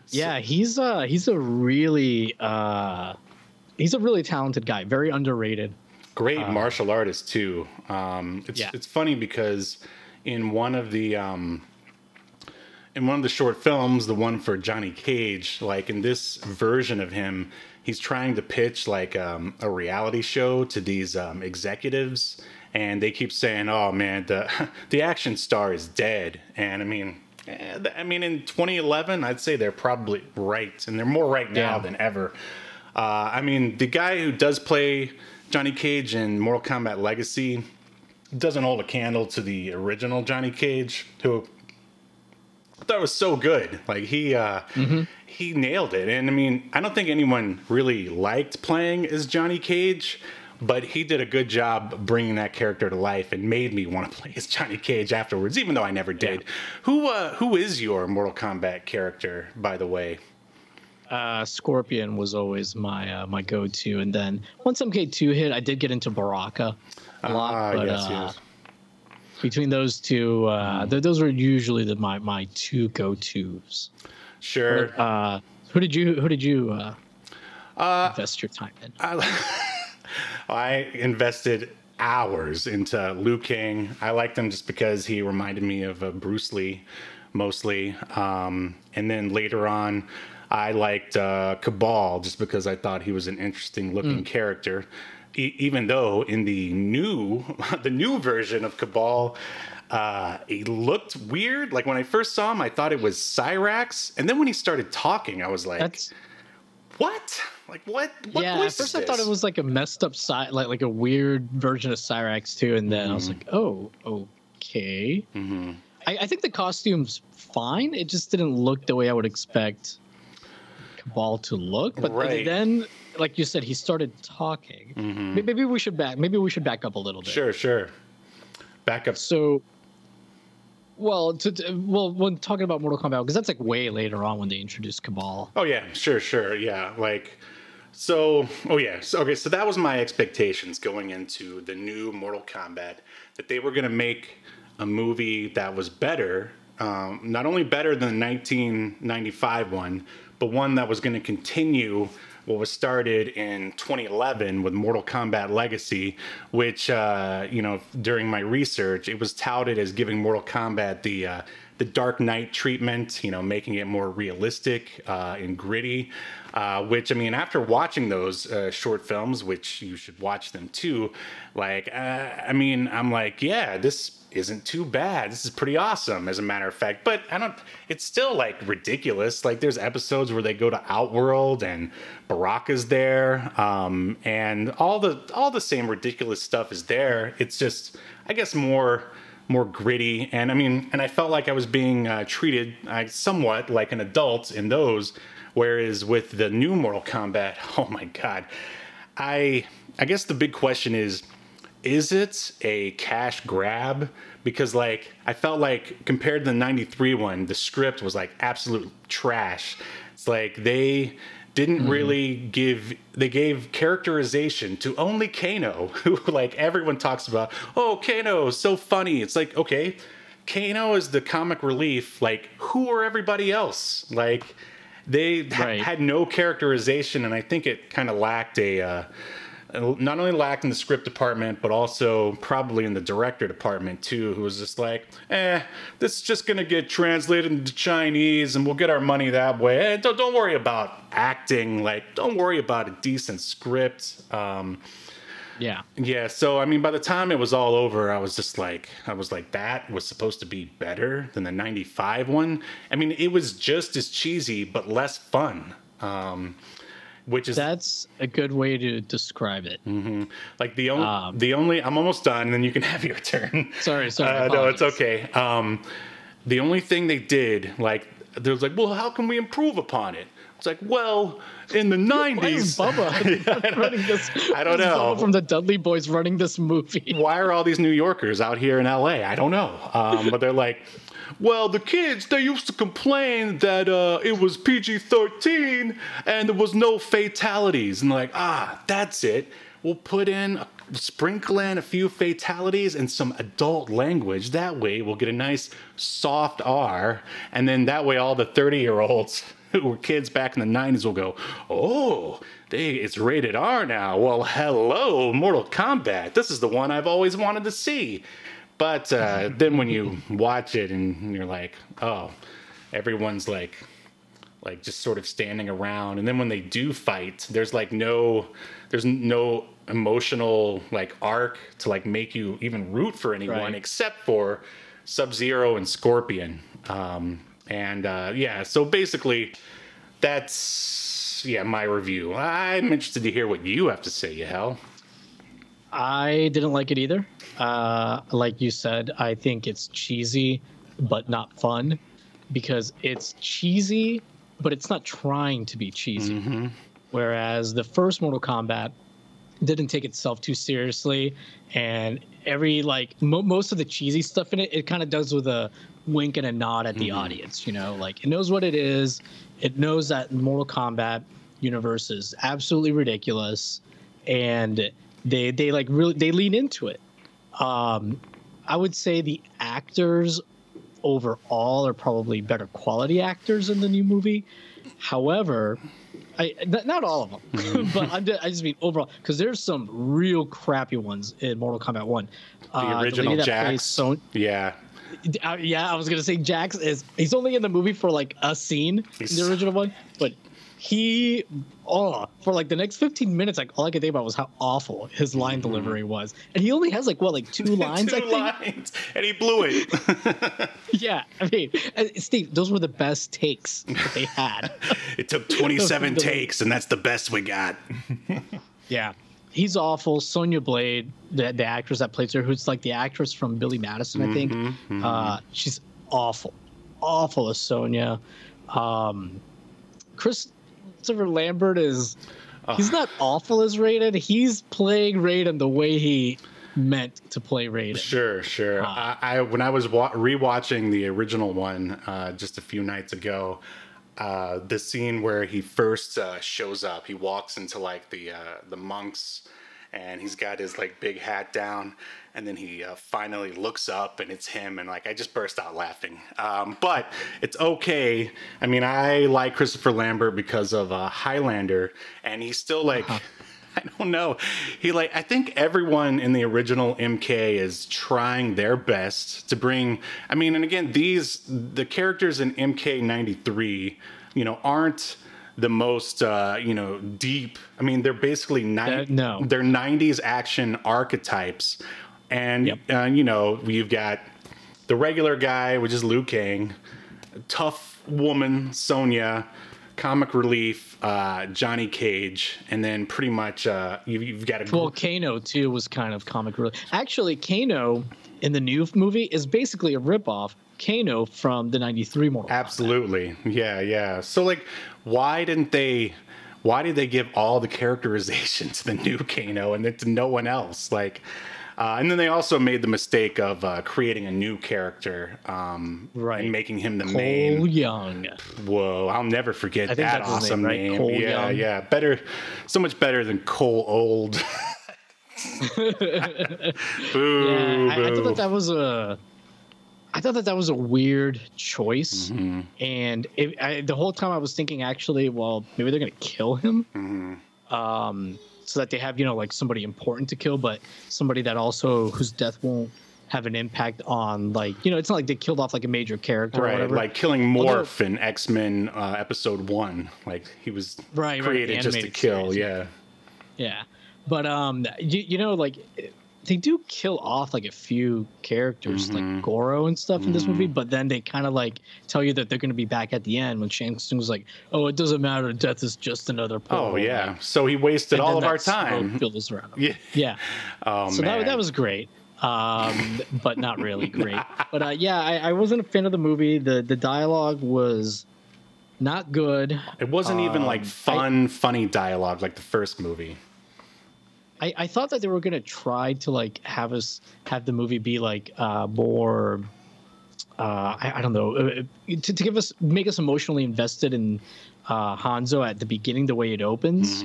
Yeah, he's uh he's a really uh he's a really talented guy, very underrated. Great martial artist too. Um, it's Yeah. it's funny because in one of the um, in one of the short films, the one for Johnny Cage, like in this version of him, he's trying to pitch like um, a reality show to these um, executives, and they keep saying, "Oh man, the *laughs* the action star is dead." And I mean, eh, I mean, in 2011, I'd say they're probably right, and they're more right now Yeah. than ever. Uh, I mean, the guy who does play Johnny Cage in Mortal Kombat Legacy doesn't hold a candle to the original Johnny Cage, who I thought was so good. Like he uh, he nailed it. And I mean, I don't think anyone really liked playing as Johnny Cage, but he did a good job bringing that character to life and made me want to *laughs* play as Johnny Cage afterwards, even though I never did. Who uh, who is your Mortal Kombat character, by the way? Uh Scorpion was always my uh, my go-to and then once MK2 hit, I did get into Baraka a lot, Ah, but yes, uh, yes. between those two uh th- those were usually the my my two go-tos. Sure. Uh who did you who did you uh, invest your time in? I *laughs* invested hours into Liu Kang. I liked him just because he reminded me of uh, Bruce Lee, mostly. Um, and then later on, I liked uh, Cabal just because I thought he was an interesting looking character. E- even though in the new, *laughs* the new version of Cabal, uh, he looked weird. Like when I first saw him, I thought it was Cyrax, and then when he started talking, I was like, That's "What? Like what? what yeah. At first, I thought it was like a messed up side, like like a weird version of Cyrax too, and then I was like, oh, okay. Mm-hmm. I, I think the costume's fine. It just didn't look the way I would expect Cabal to look. But Right. then, like you said, he started talking. May- Maybe we should back. Maybe we should back up a little bit. Mm-hmm. Sure, sure. Back up. So, well, to, to- well, when talking about Mortal Kombat, because that's like way later on when they introduced Cabal. Oh yeah, sure, sure, yeah. Like, so, oh yeah. So, okay, so that was my expectations going into the new Mortal Kombat that they were gonna make a movie that was better, um, not only better than the 1995 one, but one that was gonna continue what was started in 2011 with Mortal Kombat Legacy, which uh, you know during my research it was touted as giving Mortal Kombat the uh, the Dark Knight treatment, you know, making it more realistic uh, and gritty. Uh, which I mean, after watching those uh, short films, which you should watch them too, like uh, I mean, I'm like, yeah, this isn't too bad. This is pretty awesome, as a matter of fact. But I don't. It's still like ridiculous. Like there's episodes where they go to Outworld and Baraka's there, um, and all the all the same ridiculous stuff is there. It's just, I guess, more more gritty. And I mean, and I felt like I was being uh, treated uh, somewhat like an adult in those. Whereas with the new Mortal Kombat, *laughs* oh my god, I I guess the big question is is it a cash grab? Because like i felt like compared to the 93 one the script was like absolute trash. It's like they didn't really give they gave characterization to only kano *laughs* who like everyone talks about oh kano so funny. It's like okay kano is the comic relief like who are everybody else? Like they ha- had no characterization and i think it kind of lacked a uh, not only lacked in the script department, but also probably in the director department too, who was just like, eh, this is just gonna get translated into Chinese and we'll get our money that way. Eh, don't, don't worry about acting, like, don't worry about a decent script. Um, Yeah. yeah, so I mean, by the time it was all over, I was just like, I was like, that was supposed to be better than the 95 one. I mean, it was just as cheesy, but less fun. Um, which is That's a good way to describe it. Like the only, Um, the only, I'm almost done, and then you can *laughs* have your turn. Sorry, sorry, Uh, no, it's okay. Um, the only thing they did, like, there was like, well, how can we improve upon it? It's like, well, in the Why is nineties, Bubba *laughs* *laughs* running this? I don't know. Bubba from the Dudley Boyz running this movie. why are all these New Yorkers out here in LA? I don't know. Um, but they're like, well, the kids they used to complain that uh, it was PG thirteen and there was no fatalities, and like, ah, that's it. We'll put in. A, Sprinkle in a few fatalities and some adult language. That way, we'll get a nice soft R, and then that way, all the 30 year olds *laughs* who were kids back in the 90s will go, Oh, they, it's rated R now. Well, hello, Mortal Kombat. This is the one I've always wanted to see. But uh, then when you watch it and you're like, Oh, everyone's like, like just sort of standing around and then when they do fight there's like no there's no emotional like arc to like make you even root for anyone Right. except for sub-zero and scorpion um and uh yeah so basically that's yeah my review i'm interested to hear what you have to say Yahel. I didn't like it either. Uh, like you said, I think it's cheesy, but not fun because it's cheesy, but it's not trying to be cheesy. Whereas the first Mortal Kombat didn't take itself too seriously, and every like mo- most of the cheesy stuff in it, it kind of does with a wink and a nod at the audience. You know, like it knows what it is. It knows that Mortal Kombat universe is absolutely ridiculous, and they they like really they lean into it. Um, I would say the actors overall are probably better quality actors in the new movie. However, I, not all of them, *laughs* but I'm just, I just mean overall because there's some real crappy ones in Mortal Kombat One. the Uh, original that jax Son- yeah uh, yeah, I was gonna say Jax is he's only in the movie for like a scene in He's- the original one, but he oh for like the next 15 minutes, like all I could think about was how awful his line delivery was, and he only has like what like two *laughs* lines, I two think. lines and he blew it *laughs* Yeah, I mean, Steve, those were the best takes that they had. *laughs* it took 27 takes and that's the best we got yeah, he's awful. Sonya Blade, the the actress that plays her, who's like the actress from Billy Madison, I think. Uh, she's awful, awful as Sonya. Um, Christopher Lambert is he's not awful as Raiden. He's playing Raiden the way he meant to play Raiden. Sure, sure. I, I when I was wa- rewatching the original one uh, just a few nights ago, uh, the scene where he first uh, shows up, he walks into like the uh, the monks, and he's got his like big hat down, and then he uh, finally looks up, and it's him, and like I just burst out laughing. Um, but it's okay. I mean, I like Christopher Lambert because of uh, Highlander, and he's still like. *laughs* I don't know. He like I think everyone in the original MK is trying their best to bring I mean and again these the characters in MK93, you know, aren't the most uh, you know, deep. I mean, they're basically ni- no. they're 90s action archetypes. And Yep. uh, you know, you've got the regular guy, which is Liu Kang, tough woman Sonya, comic relief uh, Johnny Cage, and then pretty much uh, you've, you've got a Well, Kano too was kind of comic relief. Actually, Kano in the new movie is basically a ripoff Kano from the '93 Mortal Kombat. absolutely yeah yeah. So like, why didn't they? Why did they give all the characterization to the new Kano and then to no one else? Like. Uh, and then they also made the mistake of uh, creating a new character um, Right. and making him the Cole main. Young. Whoa, I'll never forget that that's awesome name, right? name. Cole yeah, Young. yeah. Better, so much better than Cole Old. *laughs* *laughs* boo, Yeah, I, I thought that that was a. I thought that that was a weird choice, Mm-hmm. and it, I, the whole time I was thinking, actually, well, maybe they're gonna kill him, Mm-hmm. um, so that they have you know like somebody important to kill, but somebody that also whose death won't have an impact on like you know it's not like they killed off like a major character or right, whatever. like killing Although- Morph in X Men uh, Episode One. Like he was Right, right, created just to kill. series. Yeah, Yeah, but um, you, you know, like they do kill off like a few characters, Mm-hmm. like Goro and stuff in this movie. But then they kind of like tell you that they're going to be back at the end when Shang Tsung was like, "Oh, it doesn't matter. Death is just another portal." Oh yeah. like, So he wasted all of our time. fills around him. Yeah. *laughs* yeah. Oh So man. that that was great. Um, but not really great. But uh, yeah, I, I wasn't a fan of the movie. The the dialogue was not good. It wasn't even like Um, fun, funny dialogue like the first movie. I, I thought that they were gonna try to like have us have the movie be like uh, more. Uh, I, I don't know uh, to, to give us make us emotionally invested in uh, Hanzo at the beginning, the way it opens,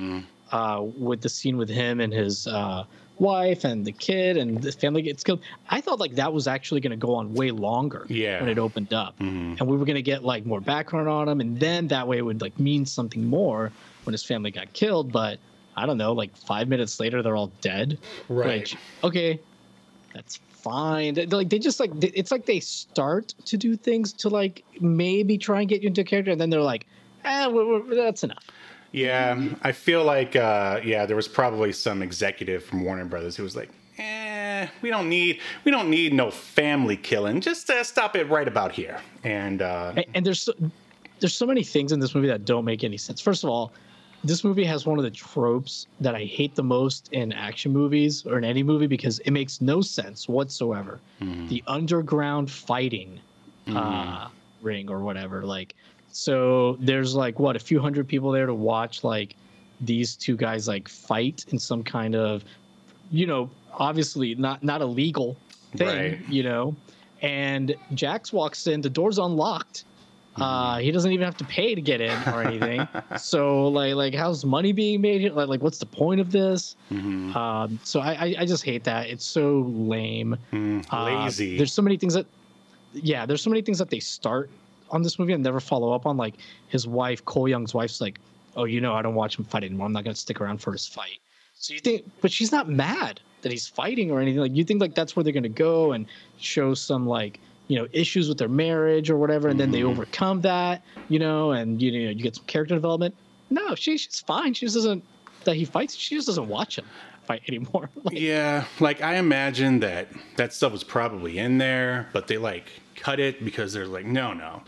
uh, with the scene with him and his uh, wife and the kid and the family gets killed. I thought like that was actually going to go on way longer Yeah. when it opened up, and we were going to get like more background on him, and then that way it would like mean something more when his family got killed. But I don't know, like five minutes later, they're all dead. Right. Which, okay, that's fine. They- Like they just like it's like they start to do things to like maybe try and get you into character, and then they're like, ah, we're, we're, that's enough. Yeah, I feel like uh, yeah, there was probably some executive from Warner Brothers who was like, "Eh, we don't need we don't need no family killing. Just uh, stop it right about here." And uh, and, and there's so, there's so many things in this movie that don't make any sense. First of all, this movie has one of the tropes that I hate the most in action movies or in any movie because it makes no sense whatsoever. The underground fighting uh, ring or whatever. Like, so there's like what a few hundred people there to watch like these two guys like fight in some kind of, you know, obviously not not a legal thing, Right. you know. And Jax walks in, the door's unlocked. Uh, he doesn't even have to pay to get in or anything. *laughs* so like like how's money being made? here? Like like what's the point of this? Um, so I, I I just hate that. It's so lame. mm, Uh, lazy. there's so many things that, yeah, there's so many things that they start on this movie and never follow up on. Like his wife, Cole Young's wife's like, oh, you know, I don't watch him fight anymore. I'm not gonna stick around for his fight. So you think, but she's not mad that he's fighting or anything. Like you think like that's where they're gonna go and show some like you know issues with their marriage or whatever, and then they mm-hmm. overcome that, you know, and you know you get some character development. No, she, she's fine. She just doesn't that he fights. She just doesn't watch him fight anymore. *laughs* like, Yeah, like I imagine that that stuff was probably in there, but they like cut it because they're like, no, no.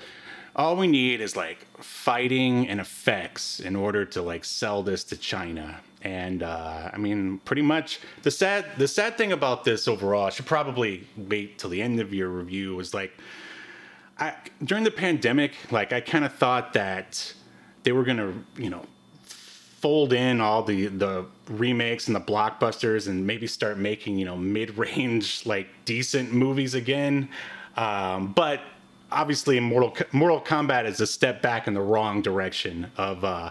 All we need is like fighting and effects in order to like sell this to China. And uh, I mean, pretty much the sad the sad thing about this overall, I should probably wait till the end of your review. Is like, I during the pandemic, like I kind of thought that they were gonna, you know, fold in all the the remakes and the blockbusters and maybe start making you know mid-range like decent movies again um, but obviously mortal mortal kombat is a step back in the wrong direction of uh,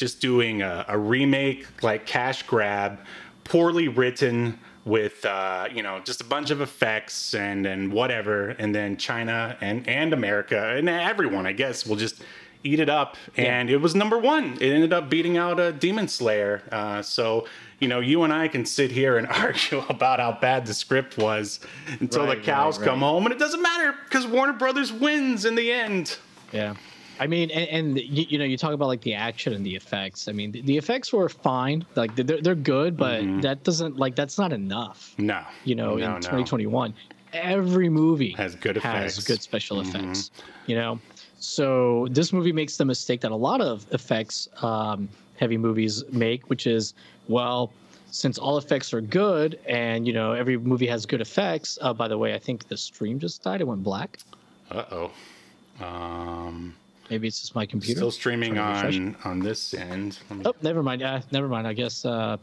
just doing a, a remake like cash grab poorly written with uh, you know just a bunch of effects and and whatever and then china and and america and everyone i guess will just eat it up. And it was number one. It ended up beating out a demon slayer. Uh, so you know you and i can sit here and *laughs* argue about how bad the script was until Right, the cows right, come home. And it doesn't matter because warner brothers wins in the end. Yeah. I mean, and, and you, you know, you talk about like the action and the effects. I mean, the, the effects were fine. Like they're, they're good, but that doesn't like that's not enough. no You know, Mm-hmm. no, in no. 2021, every movie Has good effects. Has good special Mm-hmm. effects. You know, so this movie makes the mistake that a lot of effects um, heavy movies make, which is well. Since all effects are good, and you know every movie has good effects. Uh, by the way, I think the stream just died. It went black. uh-oh um Maybe it's just my computer. still streaming Trying to refresh. on on this end Oh, never mind. Uh, never mind. I guess. Uh,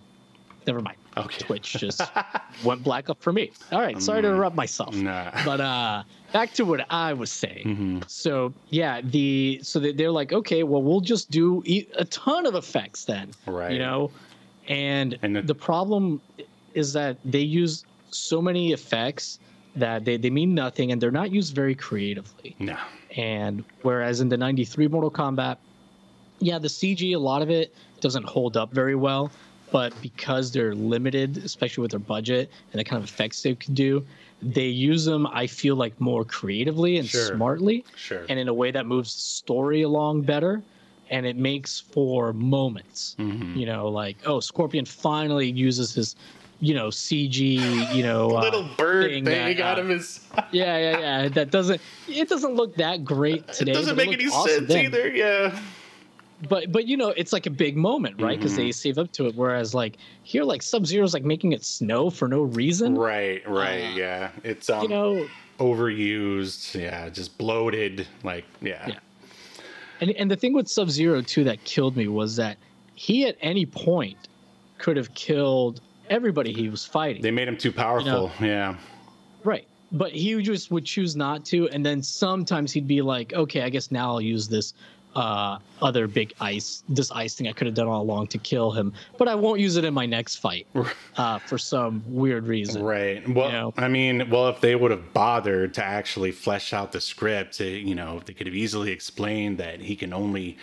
never mind. Okay. Twitch just *laughs* went black up for me. All right. Sorry to interrupt myself. Nah. But uh, back to what I was saying. Mm-hmm. So yeah, the so they- they're like, okay, well, we'll just do a ton of effects then. Right. You know, and, And the- the problem is that they use so many effects that they, they mean nothing and they're not used very creatively. no And whereas in the 93 Mortal Kombat, yeah, the CG, a lot of it doesn't hold up very well. But because they're limited, especially with their budget and the kind of effects they can do, they use them, I feel like, more creatively and Sure. smartly. Sure. And in a way that moves the story along better. And it makes for moments. Mm-hmm. You know, like, oh, Scorpion finally uses his, you know, CG, you know, *laughs* uh, little bird thing thing, that, out uh, of his *laughs* yeah, yeah, yeah. That doesn't. It doesn't look that great today. it doesn't but make looked any awesome sense then. either yeah But but you know, it's like a big moment, right? Because Mm-hmm. they save up to it. Whereas like here, like Sub Zero's like making it snow for no reason. right right yeah it's um Uh, You know, overused yeah just bloated like yeah Yeah. And and the thing with Sub Zero too that killed me was that he at any point could have killed everybody he was fighting. They made him too powerful. Yeah. Right. But he just would choose not to. And then sometimes he'd be like, okay, I guess now I'll use this uh, other big ice, this ice thing I could have done all along to kill him, but I won't use it in my next fight *laughs* uh, for some weird reason. Right. Well, know? I mean, well, if they would have bothered to actually flesh out the script, you know, they could have easily explained that he can only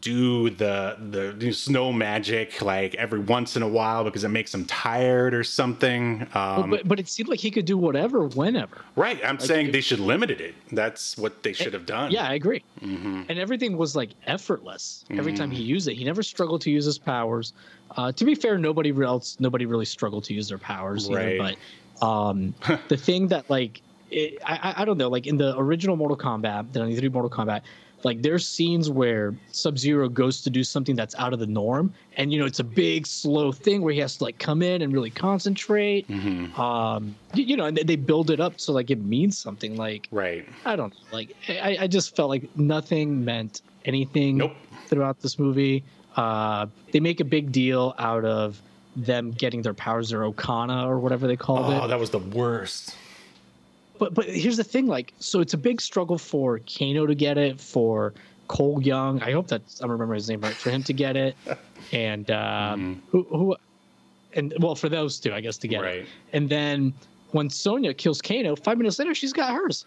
do the the snow magic like every once in a while because it makes him tired or something. Um, but, but it seemed like he could do whatever, whenever. right. I'm saying they should limited it. That's what they should have done. Yeah, I agree. Mm-hmm. And everything was like effortless every time he used it. He never struggled to use his powers. Uh, to be fair, nobody else, nobody really struggled to use their powers. Either, Right. but *laughs* um, the thing that like, it, I, I- I don't know, like in the original Mortal Kombat, the 93 Mortal Kombat, like there's scenes where Sub Zero goes to do something that's out of the norm, and you know it's a big slow thing where he has to like come in and really concentrate. Mm-hmm. Um, you, you know, and they- they build it up so like it means something. Like Right. I don't know. Like I, I just felt like nothing meant anything Nope. throughout this movie. Uh, they make a big deal out of them getting their powers, their Arcana or whatever they called Oh, it. Oh, that was the worst. But but here's the thing, like, so it's a big struggle for Kano to get it, for Cole Young. I hope that I'm remembering his name right. For him to get it, *laughs* and um, who who, and well, for those two, I guess to get Right. it. And then when Sonya kills Kano, five minutes later, she's got hers.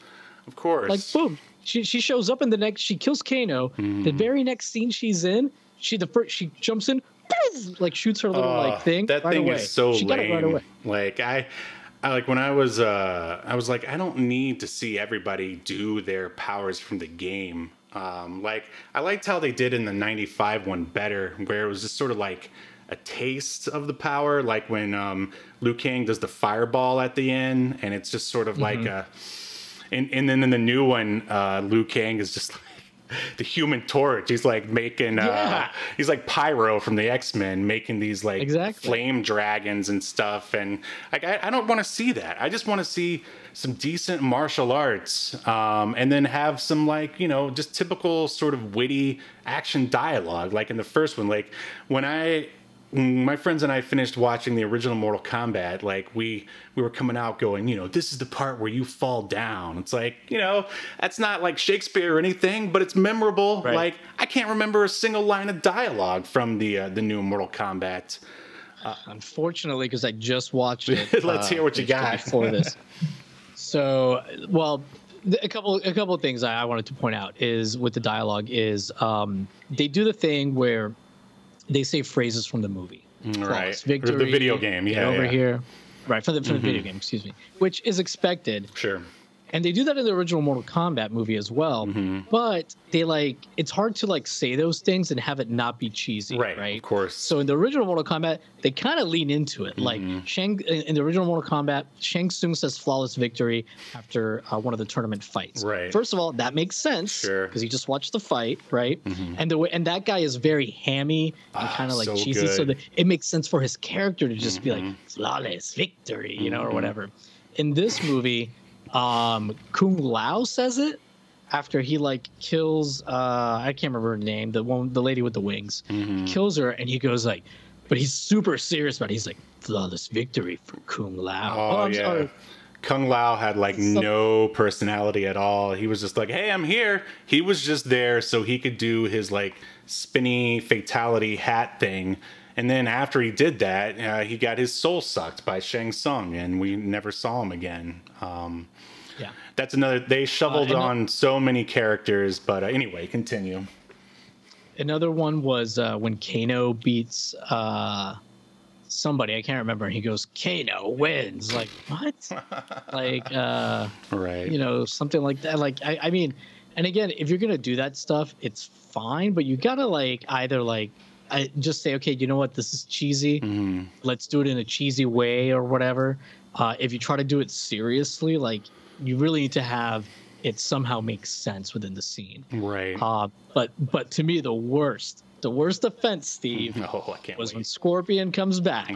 Of course. like boom she she shows up in the next she kills kano Mm-hmm. the very next scene she's in she the first she jumps in like shoots her little Oh, like thing That right thing away. is so she got lame. it right away Like I, I like when I was uh I was like I don't need to see everybody do their powers from the game. Um like I liked how they did in the 95 one better where it was just sort of like a taste of the power like when um Liu Kang does the fireball at the end and it's just sort of like Mm-hmm. a and and then in the new one uh Liu Kang is just like the human torch. He's like making uh Yeah. he's like Pyro from the X-Men making these like Exactly. flame dragons and stuff and like I, I don't want to see that. I just want to see some decent martial arts um and then have some like, you know, just typical sort of witty action dialogue like in the first one like when I when my friends and I finished watching the original Mortal Kombat, like we we were coming out going, you know, this is the part where you fall down. It's like, you know, that's not like Shakespeare or anything, but it's memorable. Right. Like I can't remember a single line of dialogue from the uh, the new Mortal Kombat. Uh, unfortunately because i just watched it *laughs* Let's hear what you got. before this *laughs* so well th- a couple a couple of things I I wanted to point out is with the dialogue is um, they do the thing where they say phrases from the movie. Right. Flawless Or the video game, yeah, over yeah. Mm-hmm. here. Right, from the, from the video game, excuse me, which is expected. Sure. And they do that in the original Mortal Kombat movie as well. Mm-hmm. But they like it's hard to like say those things and have it not be cheesy, Right, right? of course. So in the original Mortal Kombat, they kind of lean into it. Like Mm-hmm. Shang in the original Mortal Kombat, Shang Tsung says flawless victory after uh, one of the tournament fights. Right. First of all, that makes sense Sure. because you just watched the fight, right? And the way and that guy is very hammy and Ah, kind of like so cheesy, so good. that it makes sense for his character to just be like Mm-hmm. flawless victory, you know, or whatever. In this movie, um, Kung Lao says it after he like kills uh I can't remember her name, the one the lady with the wings. Mm-hmm. Kills her and he goes like but he's super serious about it. He's like flawless victory for Kung Lao. Oh, I'm yeah. sorry. Kung Lao had like no personality at all. He was just like, "Hey, I'm here." He was just there so he could do his like spinny fatality hat thing. And then after he did that, uh, he got his soul sucked by Shang Tsung, and we never saw him again. Um. That's another. They shoveled and the- on so many characters, but uh, anyway, continue. Another one was uh, when Kano beats uh, somebody. I can't remember. He goes, Kano wins. Like, what? *laughs* like, uh, Right. you know, something like that. Like, I, I mean, and again, if you're going to do that stuff, it's fine, but you got to, like, either, like, I just say, okay, you know what? This is cheesy. Mm-hmm. Let's do it in a cheesy way or whatever. Uh, if you try to do it seriously, like, you really need to have it somehow make sense within the scene. right. Uh, but but to me, the worst, the worst offense, Steve, *laughs* oh, was when. Scorpion comes back.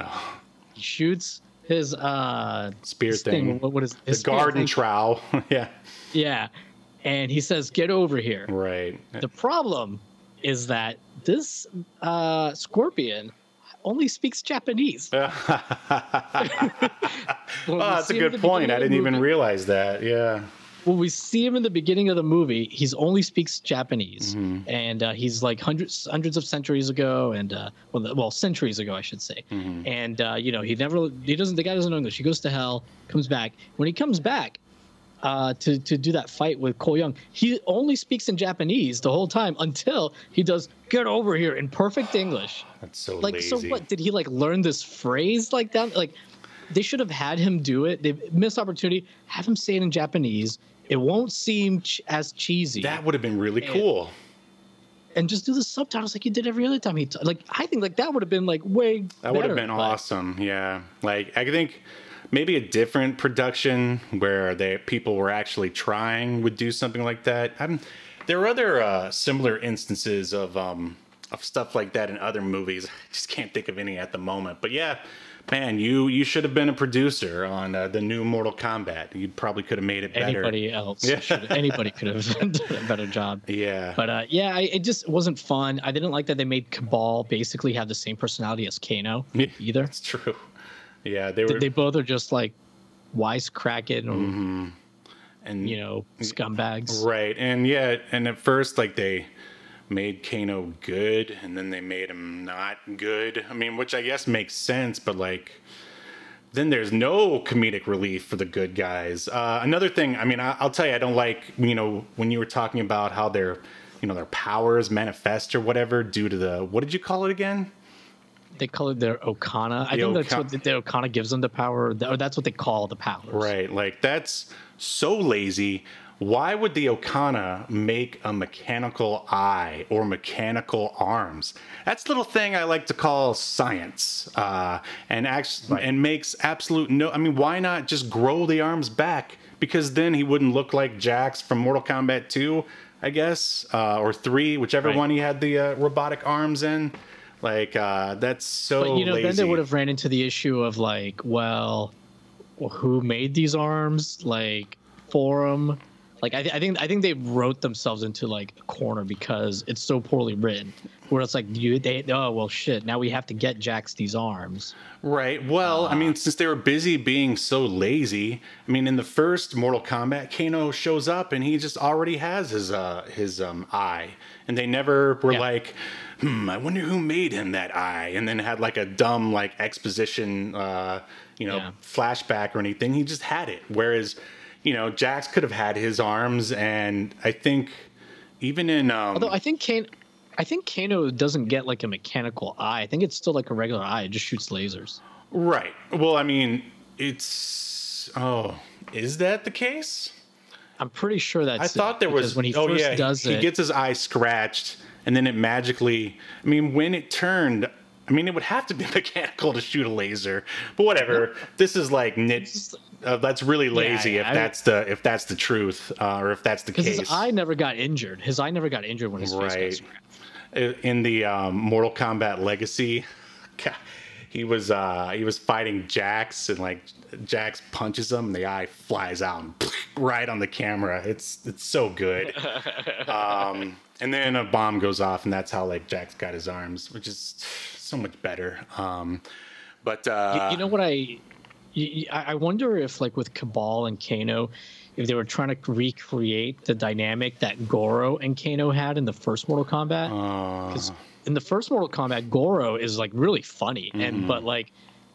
He shoots his uh Spear his thing. What, what is The his spear garden thing. trowel. *laughs* yeah. Yeah, and he says, "Get over here." Right. The problem is that this uh, scorpion only speaks Japanese. *laughs* When Oh, that's a see him at good point. I didn't even realize that. Yeah. when we see him in the beginning of the movie, he's only speaks Japanese, Mm-hmm. and uh, he's like hundreds hundreds of centuries ago, and uh, well, the- well, centuries ago, I should say. Mm-hmm. And uh, you know, he never he doesn't the guy doesn't know English. He goes to hell, comes back. When he comes back. Uh, to, to do that fight with Cole Young, he only speaks in Japanese the whole time until he does "get over here" in perfect English. That's so Like, lazy. so what? Did he like learn this phrase like that? Like, they should have had him do it. They missed opportunity. Have him say it in Japanese. It won't seem ch- as cheesy. That would have been really And- cool. and just do the subtitles like you did every other time he t- like. I think like that would have been like way. That would have been awesome. Yeah. Like I think maybe a different production where they people were actually trying would do something like that. I'm, there are other uh, similar instances of um, of stuff like that in other movies. *laughs* I just can't think of any at the moment. But yeah, man, you you should have been a producer on uh, the new Mortal Kombat. You probably could have made it better. Anybody else? Yeah. should- anybody could have *laughs* done a better job. *laughs* Yeah. But uh, yeah, I, it just wasn't fun. I didn't like that they made Cabal basically have the same personality as Kano Yeah, either. That's true. Yeah, they were They both are just like wisecracking or Mm-hmm. and you know scumbags. Right. And yeah, and at first like they made Kano good and then they made him not good. I mean, which I guess makes sense, but like then there's no comedic relief for the good guys. Uh, another thing, I mean, I, I'll tell you, I don't like, you know, when you were talking about how their, you know, their powers manifest or whatever due to the, what did you call it again? They call it their Arcana. I The think that's what the, the Arcana gives them the power, or that's what they call the powers. Right. Like that's so lazy. Why would the Arcana make a mechanical eye or mechanical arms? That's a little thing I like to call science, uh, and actually, and makes absolute no. I mean, why not just grow the arms back? Because then he wouldn't look like Jax from Mortal Kombat 2, I guess, uh, or 3, whichever Right. one he had the uh, robotic arms in. Like uh, that's so. But you know, lazy. then they would have ran into the issue of like, well, well, who made these arms? Like, for 'em? Like, I, th- I think I think they wrote themselves into like a corner because it's so poorly written. Where it's like, you they oh well shit. Now we have to get Jax these arms. Right. Well, I mean, since they were busy being so lazy, I mean, in the first Mortal Kombat, Kano shows up and he just already has his uh his um eye, and they never were Yeah. like, hmm, I wonder who made him that eye, and then had like a dumb like exposition, uh, you know, Yeah. flashback or anything. He just had it. Whereas, you know, Jax could have had his arms, and I think even in um, Although I think Kane. I think Kano doesn't get like a mechanical eye. I think it's still like a regular eye. It just shoots lasers. right. Well, I mean, it's oh, is that the case? I'm pretty sure that's. I thought there was when he oh first yeah, does he it. gets his eye scratched and then it magically I mean when it turned I mean it would have to be *laughs* mechanical to shoot a laser. But whatever. This is like nit uh, that's really lazy yeah, if I- that's the if that's the truth uh, or if that's the case. his eye never got injured. His eye never got injured when his face got scratched. in the um, Mortal Kombat Legacy, *laughs* God, he was uh, he was fighting Jax and like Jax punches him and the eye flies out and *laughs* right on the camera. It's it's so good. *laughs* um, and then a bomb goes off and that's how like Jax got his arms, which is so much better. Um, but uh, You, you know what I I wonder if like with Cabal and Kano, if they were trying to recreate the dynamic that Goro and Kano had in the first Mortal Kombat. uh, Because in the first Mortal Kombat, Goro is like really funny, Mm-hmm. and but like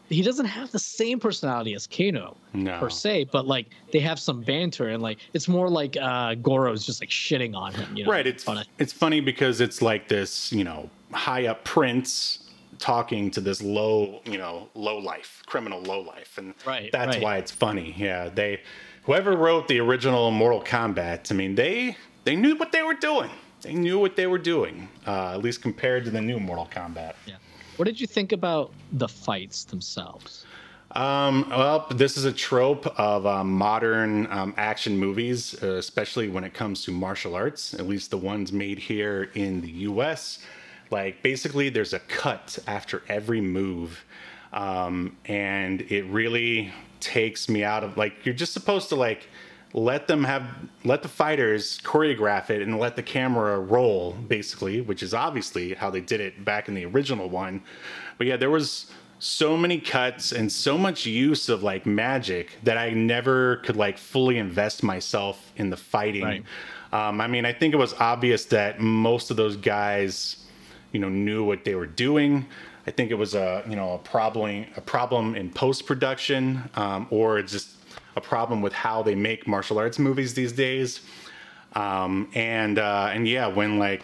he doesn't have the same personality as Kano No. per se, but like they have some banter and like it's more like uh Goro's just like shitting on him. You know? right it's Funny. it's funny because it's like this you know high up prince talking to this low you know low life criminal low life and Right, that's right. why it's funny yeah they whoever wrote the original mortal kombat i mean they they knew what they were doing they knew what they were doing uh, at least compared to the new mortal kombat Yeah. What did you think about the fights themselves? Um, well, this is a trope of um, modern um, action movies, uh, especially when it comes to martial arts, at least the ones made here in the US. Like, basically, there's a cut after every move. Um, and it really takes me out of like, you're just supposed to like let them have let the fighters choreograph it and let the camera roll basically which is obviously how they did it back in the original one. But yeah there was so many cuts and so much use of like magic that i never could like fully invest myself in the fighting. Right. um, i mean i think it was obvious that most of those guys you know knew what they were doing. I think it was a you know a problem a problem in post production um, or just a problem with how they make martial arts movies these days. Um, and uh, and yeah when like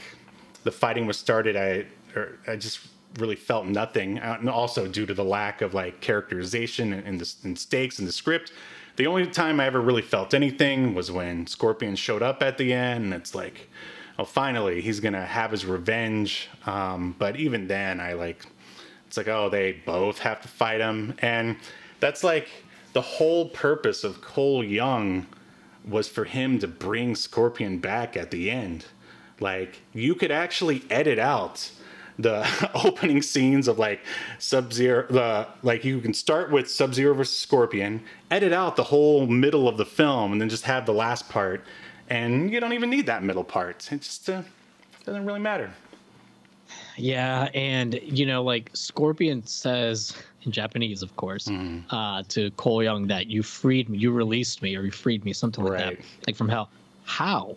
the fighting was started i or i just really felt nothing. Uh, and also due to the lack of like characterization and, and, the, and stakes in the script the only time i ever really felt anything was when scorpion showed up at the end and it's like oh finally he's gonna have his revenge. Um, but even then i like it's like oh they both have to fight him. And that's like the whole purpose of cole young was for him to bring scorpion back at the end. Like you could actually edit out the *laughs* opening scenes of like sub zero the like you can start with sub zero versus scorpion edit out the whole middle of the film and then just have the last part and you don't even need that middle part. It just uh, doesn't really matter. Yeah, and you know, like Scorpion says in Japanese, of course, Mm-hmm. uh, to Cole Young that you freed me, you released me, or you freed me, something like Right. that, like from hell. How?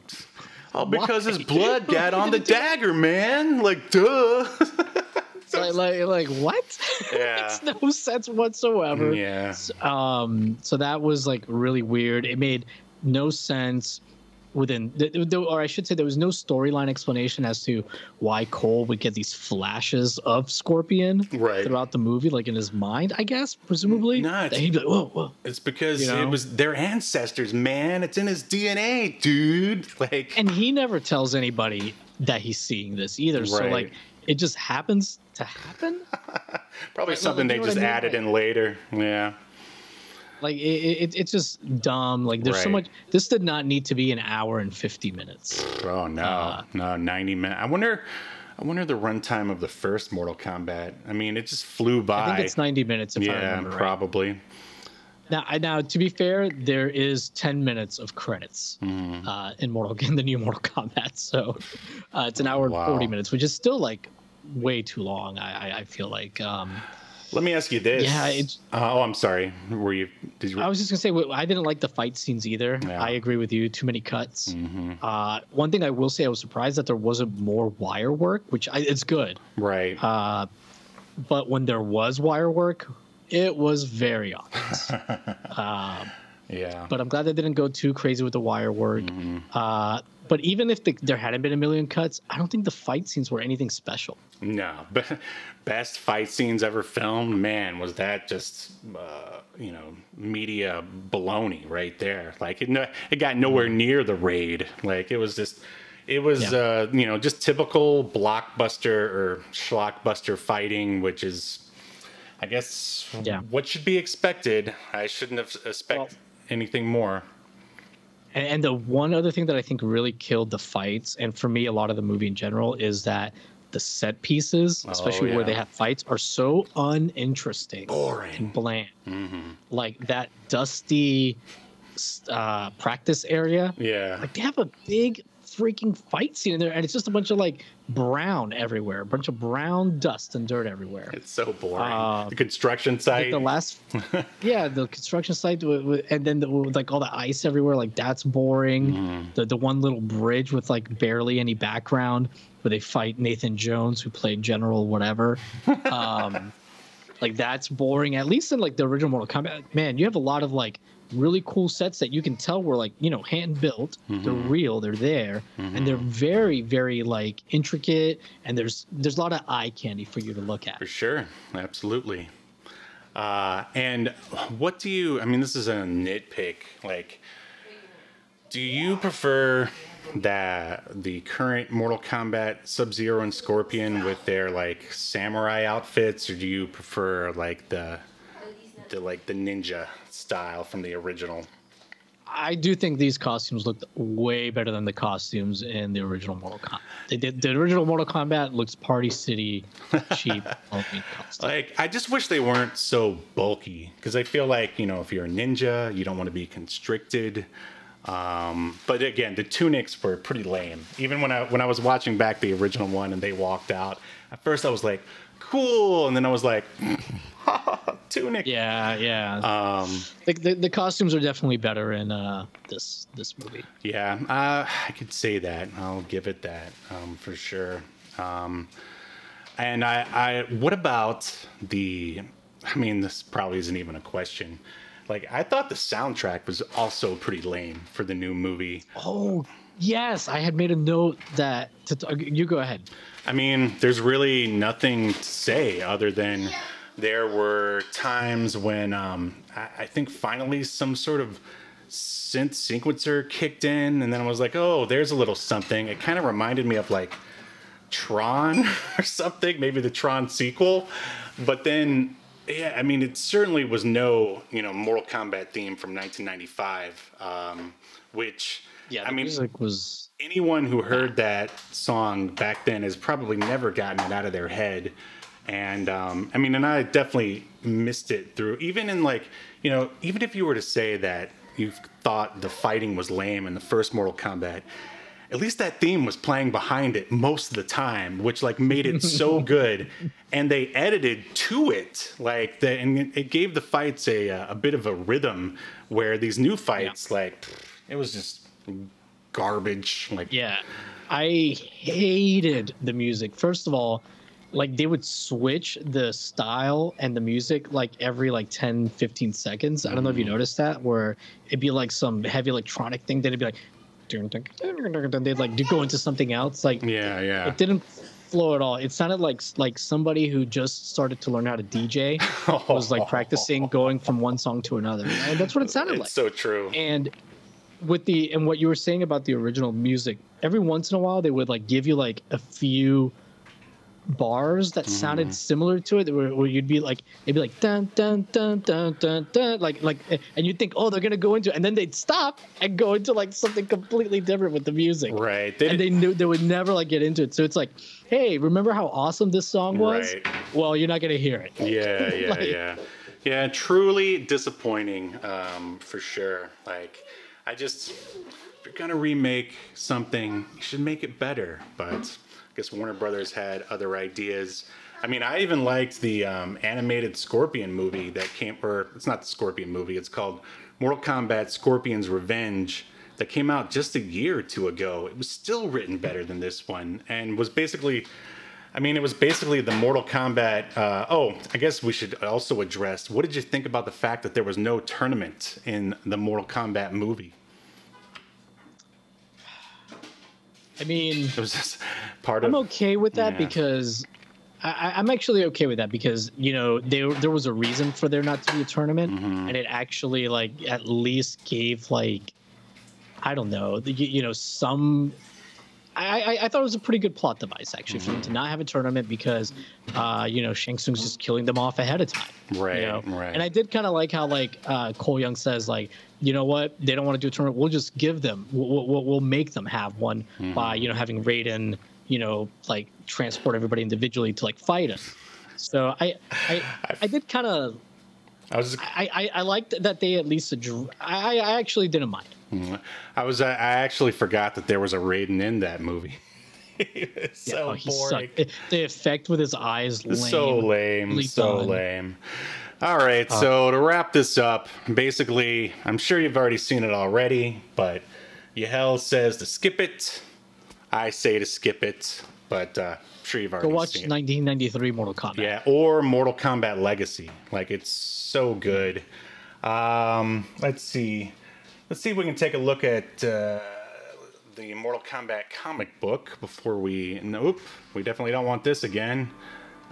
oh because his *laughs* blood got on the *laughs* dagger man like duh *laughs* like, like, like what? Yeah. Makes no sense whatsoever. yeah Um, so that was like really weird. It made no sense within, th- th- or I should say, there was no storyline explanation as to why Cole would get these flashes of Scorpion Right. throughout the movie, like in his mind, I guess, presumably. No, it's- he'd be like, whoa, whoa. it's because You know? it was their ancestors man it's in his dna dude *laughs* like And he never tells anybody that he's seeing this either. So like, it just happens to happen. *laughs* Probably Like, something they just I mean? added Like- in later. Yeah. Like it, it, it's just dumb. Like there's so much. This did not need to be an hour and fifty minutes. Oh no, Uh, no, ninety minutes. I wonder. I wonder the runtime of the first Mortal Kombat. I mean, it just flew by. I think it's ninety minutes if I yeah, remember right. probably. Now, I, now to be fair, there is ten minutes of credits Mm-hmm. uh, in Mortal *laughs* in the new Mortal Kombat. So uh, it's an hour and forty minutes, which is still like way too long. I, I, I feel like. Um, Let me ask you this. Yeah, it's- Uh, oh, I'm sorry. Were you? Did you? I was just gonna say I didn't like the fight scenes either. Yeah. I agree with you. Too many cuts. Mhm. Uh, one thing I will say, I was surprised that there wasn't more wire work, which I, it's good. right. Uh, but when there was wire work, it was very obvious. *laughs* um, yeah. but I'm glad they didn't go too crazy with the wire work. Mm-hmm. Uh, but even if the, there hadn't been a million cuts, I don't think the fight scenes were anything special. No, but best fight scenes ever filmed. Man, was that just uh, you know media baloney right there? Like it, no, it got nowhere near the raid. Like it was just, it was Mm-hmm. Yeah. uh, you know just typical blockbuster or schlockbuster fighting, which is, I guess, Yeah. what should be expected. I shouldn't have expected Well- anything more. And, and the one other thing that I think really killed the fights, and for me, a lot of the movie in general, is that the set pieces, especially Oh, where they have fights, are so uninteresting Boring. and bland. Mm-hmm. Like that dusty uh, practice area. Yeah. Like they have a big freaking fight scene in there, and it's just a bunch of like brown everywhere, a bunch of brown dust and dirt everywhere. It's so boring. Uh, the construction Like site. the last, *laughs* yeah, the construction site, and then the, like all the ice everywhere, like that's boring. Mm-hmm. The the one little bridge with like barely any background where they fight Nathan Jones, who played General whatever. *laughs* Um, like that's boring. At least in like the original Mortal Kombat, man, you have a lot of like really cool sets that you can tell were like you know hand built. They're real. They're there, and they're very very like intricate. And there's there's a lot of eye candy for you to look at. For sure, absolutely. Uh, and what do you? I mean, this is a nitpick. Like, do you prefer that the current Mortal Kombat Sub Zero and Scorpion with their like samurai outfits, or do you prefer like the the like the ninja style from the original? I do think these costumes looked way better than the costumes in the original Mortal Kombat. They did the original Mortal Kombat looks Party City cheap. *laughs* Like, I just wish they weren't so bulky because I feel like you know if you're a ninja, you don't want to be constricted. Um, but again, the tunics were pretty lame. Even when I when I was watching back the original one and they walked out, at first I was like, "Cool," and then I was like, *laughs* "Tunic." Yeah, yeah. Um, the, the, the costumes are definitely better in uh, this this movie. Yeah, uh, I could say that. I'll give it that um, for sure. Um, and I, I, what about the? I mean, this probably isn't even a question. Like, I thought the soundtrack was also pretty lame for the new movie. Oh yes, I had made a note that. To, you go ahead. I mean, there's really nothing to say other than there were times when um, I, I think finally some sort of synth sequencer kicked in, and then I was like, oh, there's a little something. It kind of reminded me of like Tron *laughs* or something, maybe the Tron sequel. But then, yeah, I mean, it certainly was no, you know, Mortal Kombat theme from 1995, um, which, Yeah, I mean, music was. anyone who heard that song back then has probably never gotten it out of their head. And um, I mean, and I definitely missed it through, even in like, you know, even if you were to say that you thought the fighting was lame in the first Mortal Kombat, at least that theme was playing behind it most of the time, which like made it so *laughs* good. And they edited to it, like the, and it gave the fights a a bit of a rhythm. Where these new fights, like, it was just garbage. Like, Yeah, I hated the music. First of all, like they would switch the style and the music like every like 10 15 seconds i don't know if you Mm-hmm. noticed that where it'd be like some heavy electronic thing then it'd be like they'd like go into something else like yeah, yeah. it didn't flow at all it sounded like like somebody who just started to learn how to dj *laughs* was like practicing going from one song to another and that's what it sounded It's like so true. and with the and what you were saying about the original music every once in a while they would like give you like a few bars that sounded similar to it where, where you'd be like it'd be like dun dun dun dun dun dun like like and you'd think oh they're gonna go into it and then they'd stop and go into like something completely different with the music Right. They and did- they knew they would never like get into it so it's like hey remember how awesome this song was Right. well you're not gonna hear it yeah, *laughs* yeah, Like- yeah. Yeah, truly disappointing um, for sure. Like, I just, if you're to remake something, you should make it better. But I guess Warner Brothers had other ideas. I mean, I even liked the um, animated Scorpion movie that came, or it's not the Scorpion movie, it's called Mortal Kombat Scorpion's Revenge that came out just a year or two ago. It was still written better than this one and was basically I mean, it was basically the Mortal Kombat. Uh, oh, I guess we should also address what did you think about the fact that there was no tournament in the Mortal Kombat movie? I mean *laughs* It was just part I'm of. okay with that Yeah. because I, I'm actually okay with that because you know there there was a reason for there not to be a tournament, Mm-hmm. and it actually like at least gave like I don't know you know some. I, I, I thought it was a pretty good plot device actually for them to not have a tournament because, uh, you know, Shang Tsung's just killing them off ahead of time. you Right, know? right. And I did kind of like how like uh, Cole Young says like, you know what, they don't want to do a tournament. We'll just give them. We'll, we'll, we'll make them have one by Mm-hmm. you know having Raiden, you know, like transport everybody individually to like fight us. So I I I did kind of I was. I, I I liked that they at least I I actually didn't mind. I was. I actually forgot that there was a Raiden in that movie. *laughs* It's Yeah, so oh, boring. The effect with his eyes lame. So lame. So done. lame. All right. Uh, so to wrap this up, basically, I'm sure you've already seen it already, but Yahel says to skip it. I say to skip it, but uh, I'm sure you've already Go watch seen it. 1993 Mortal Kombat. Yeah, or Mortal Kombat Legacy. Like it's so good. Um, let's see. Let's see if we can take a look at uh, the Mortal Kombat comic book before we. Nope, we definitely don't want this again.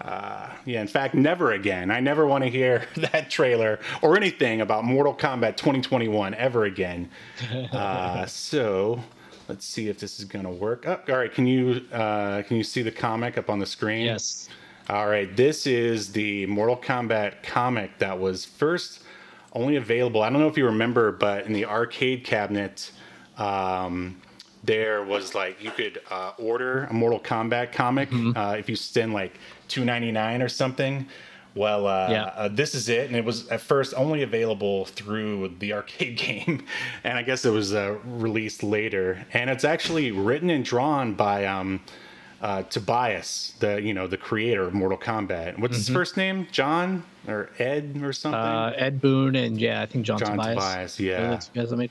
Uh, yeah, in fact, never again. I never want to hear *laughs* that trailer or anything about Mortal Kombat 2021 ever again. *laughs* Uh, so let's see if this is gonna work. Oh, all right, can you uh, can you see the comic up on the screen? Yes. All right, this is the Mortal Kombat comic that was first only available. I don't know if you remember, but in the arcade cabinet, um, there was like you could uh, order a Mortal Kombat comic uh, if you spend like two ninety nine or something. Well, uh, Yeah. uh, this is it, and it was at first only available through the arcade *laughs* game, and I guess it was uh, released later. And it's actually written and drawn by um, uh, Tobias, the you know the creator of Mortal Kombat. What's his first name? John or Ed or something? Uh, Ed Boon and yeah, I think John, John Tobias. Tobias, yeah. Those are the guys that made.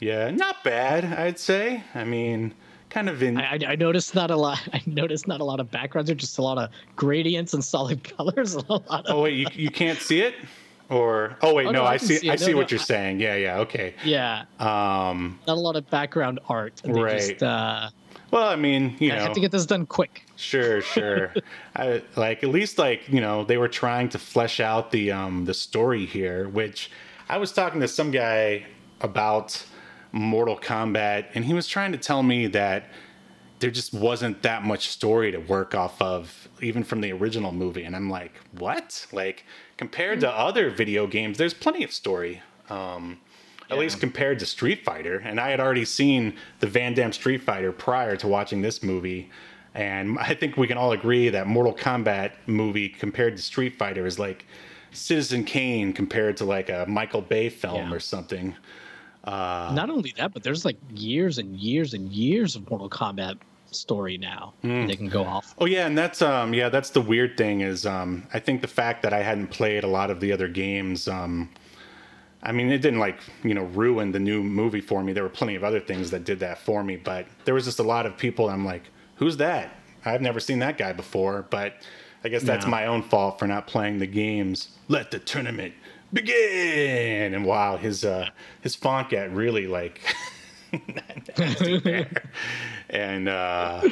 yeah, not bad, I'd say. I mean, kind of in. I, I, noticed not a lot. *laughs* I noticed not a lot of backgrounds. Or just a lot of gradients and solid *laughs* colors. A lot oh wait, you you can't see it, or oh wait, Oh, no, no, I I see. see. I No, see no, what you're I- saying. Yeah, yeah, okay. yeah, Um, not a lot of background art. They Right. Just, uh, well, I mean, you I know, have to get this done quick. Sure, sure. *laughs* I like at least like you know they were trying to flesh out the um the story here, which I was talking to some guy about Mortal Kombat, and he was trying to tell me that there just wasn't that much story to work off of, even from the original movie. And I'm like, what? Like compared to other video games, there's plenty of story. Um, at least compared to Street Fighter. And I had already seen the Van Damme Street Fighter prior to watching this movie. And I think we can all agree that Mortal Kombat movie compared to Street Fighter is like Citizen Kane compared to like a Michael Bay film Yeah. or something. Uh, Not only that, but there's like years and years and years of Mortal Kombat story now Hmm. they can go off. Oh yeah, and that's um yeah, that's the weird thing is um I think the fact that I hadn't played a lot of the other games um I mean it didn't like, you know, ruin the new movie for me. There were plenty of other things that did that for me, but there was just a lot of people I'm like, who's that? I've never seen that guy before, but I guess that's Yeah. my own fault for not playing the games. Let the tournament begin. And wow, his uh his font got really like *laughs* and uh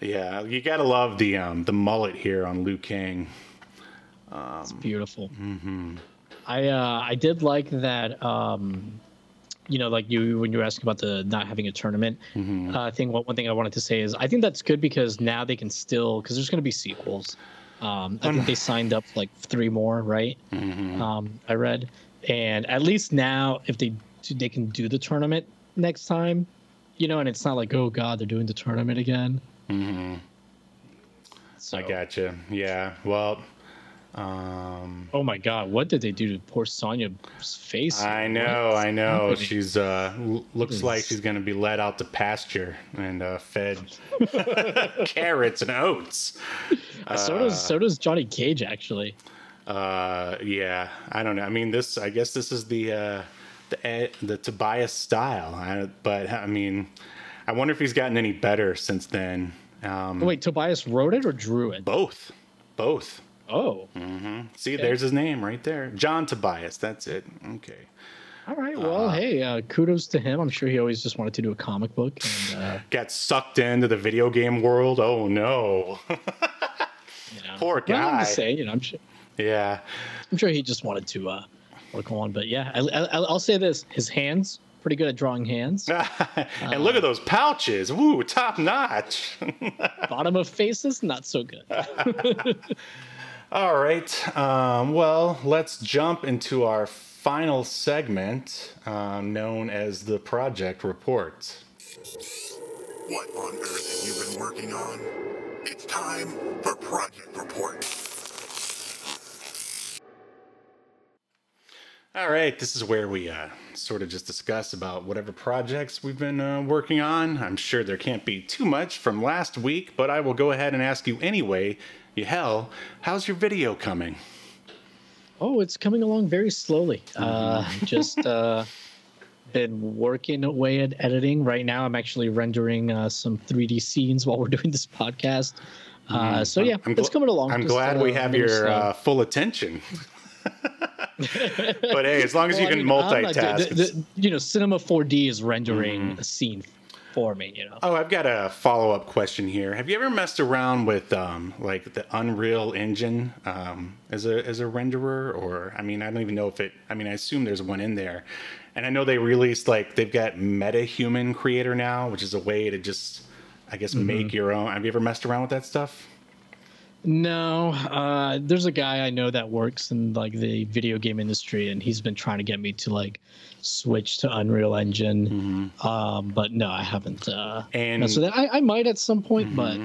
yeah, you gotta love the um the mullet here on Liu Kang. It's beautiful. I uh, I did like that. Um, you know, like you when you were asking about the not having a tournament uh, thing. One, one thing I wanted to say is I think that's good because now they can still because there's going to be sequels. Um, I think they signed up like three more, right? Um, I read, and at least now if they they can do the tournament next time, you know, and it's not like oh god they're doing the tournament again. Mm-hmm. So, I gotcha. Yeah. Well, um Oh my god, what did they do to poor Sonya's face? I know, I know. happening? She's uh l- looks like she's gonna be let out to pasture and uh fed *laughs* carrots and oats. so does so does Johnny Cage actually. Uh, yeah, I don't know. I mean, this. I guess this is the uh, the the Tobias style. I, but I mean, I wonder if he's gotten any better since then. Um, Wait, Tobias wrote it or drew it? both, both. Oh, See, there's his name right there, John Tobias. That's it. Okay. all right. Well, hey, uh, kudos to him. I'm sure he always just wanted to do a comic book. And, uh, *laughs* Got sucked into the video game world. Oh no. *laughs* you know. Poor I'm guy. just saying, you know, I'm sure, yeah. I'm sure he just wanted to uh, work on. But yeah, I, I, I'll say this: his hands pretty good at drawing hands. *laughs* and look at those pouches. Woo, top notch. Bottom of faces, not so good. All right. Um, well, let's jump into our final segment um, known as the project report. What on earth have you been working on? It's time for Project Report. All right. This is where we uh, sort of just discuss about whatever projects we've been uh, working on. I'm sure there can't be too much from last week, but I will go ahead and ask you anyway. Hell, how's your video coming? Oh, it's coming along very slowly. Uh, *laughs* just uh, been working away at editing. Right now, I'm actually rendering uh, some 3D scenes while we're *laughs* doing this podcast. Uh, so yeah, I'm it's coming along. I'm just, glad uh, we have your uh, full attention. *laughs* but hey, as long as Well, you I can mean, I'm not- multitask. the- the- you know, Cinema 4D is rendering Mm-hmm. a scene for me. You know. Oh, I've got a follow up question here. Have you ever messed around with um, like the Unreal Engine um, as a as a renderer, or I mean, I don't even know if it. I mean, I assume there's one in there, and I know they released like they've got MetaHuman Creator now, which is a way to just, I guess, Mm-hmm. make your own. Have you ever messed around with that stuff? No, uh, there's a guy I know that works in like the video game industry, and he's been trying to get me to like switch to Unreal Engine. Um, but no, I haven't. Uh, Mm-hmm. And- with that. I, I might at some point, but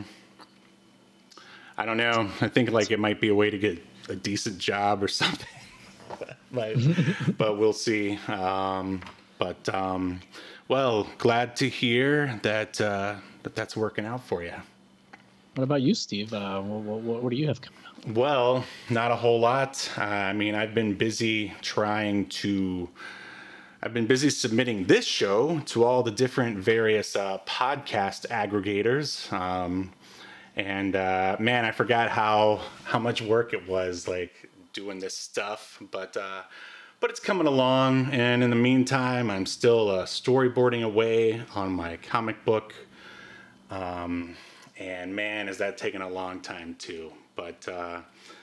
I don't know. I think like it might be a way to get a decent job or *laughs* something. but *laughs* but we'll see. Um, but um, well, glad to hear that uh, that that's working out for you. What about you, Steve? Uh, what, what, what do you have coming up? Well, not a whole lot. Uh, I mean, I've been busy trying to. I've been busy submitting this show to all the different various uh, podcast aggregators. Um, and uh, man, I forgot how how much work it was like doing this stuff. But uh, but it's coming along. And in the meantime, I'm still uh, storyboarding away on my comic book. Um, and man, is that taking a long time too. But uh,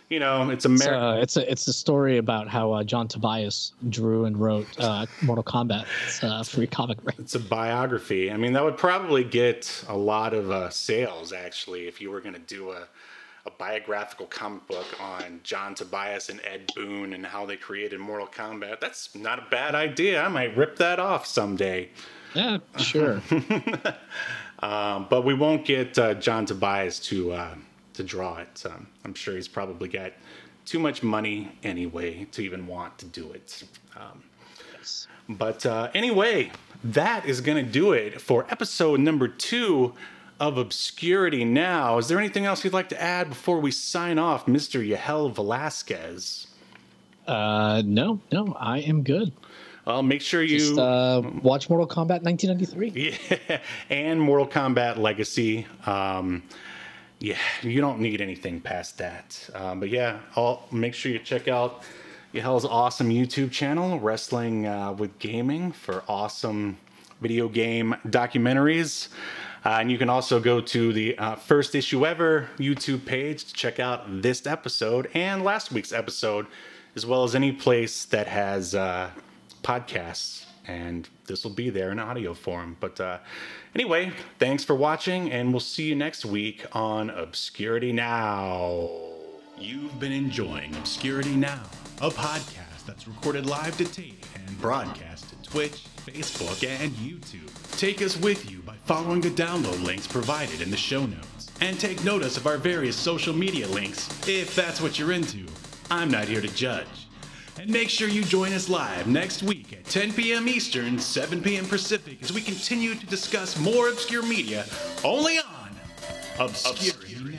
you know, it's America. uh, it's a it's a story about how uh, John Tobias drew and wrote uh, Mortal Kombat. It's uh, free comic rights. It's a biography. I mean, that would probably get a lot of uh, sales actually if you were going to do a, a biographical comic book on John Tobias and Ed Boon and how they created Mortal Kombat. That's not a bad idea. I might rip that off someday. Yeah, sure. *laughs* Um, but we won't get uh, John Tobias to uh, to draw it. Um, I'm sure he's probably got too much money anyway to even want to do it. Um, but uh, anyway, that is going to do it for episode number two of Obscurity Now. Is there anything else you'd like to add before we sign off, Mr. Yahel Velasquez? Uh, no, no, I am good. Well, make sure you. Just uh, watch Mortal Kombat 1993. *laughs* Yeah, and Mortal Kombat Legacy. Um, yeah, you don't need anything past that. Um, but yeah, I'll make sure you check out Yahel's awesome YouTube channel, Wrestling uh, with Gaming, for awesome video game documentaries. Uh, and you can also go to the uh, first issue ever YouTube page to check out this episode and last week's episode, as well as any place that has uh, podcasts. And this will be there in audio form. But uh, anyway, thanks for watching, and we'll see you next week on Obscurity Now. You've been enjoying Obscurity Now, a podcast that's recorded live to tape and broadcast to Twitch, Facebook, and YouTube. Take us with you by following the download links provided in the show notes. And take notice of our various social media links if that's what you're into. I'm not here to judge. And make sure you join us live next week at 10 p.m. Eastern, 7 p.m. Pacific as we continue to discuss more obscure media only on Obscurity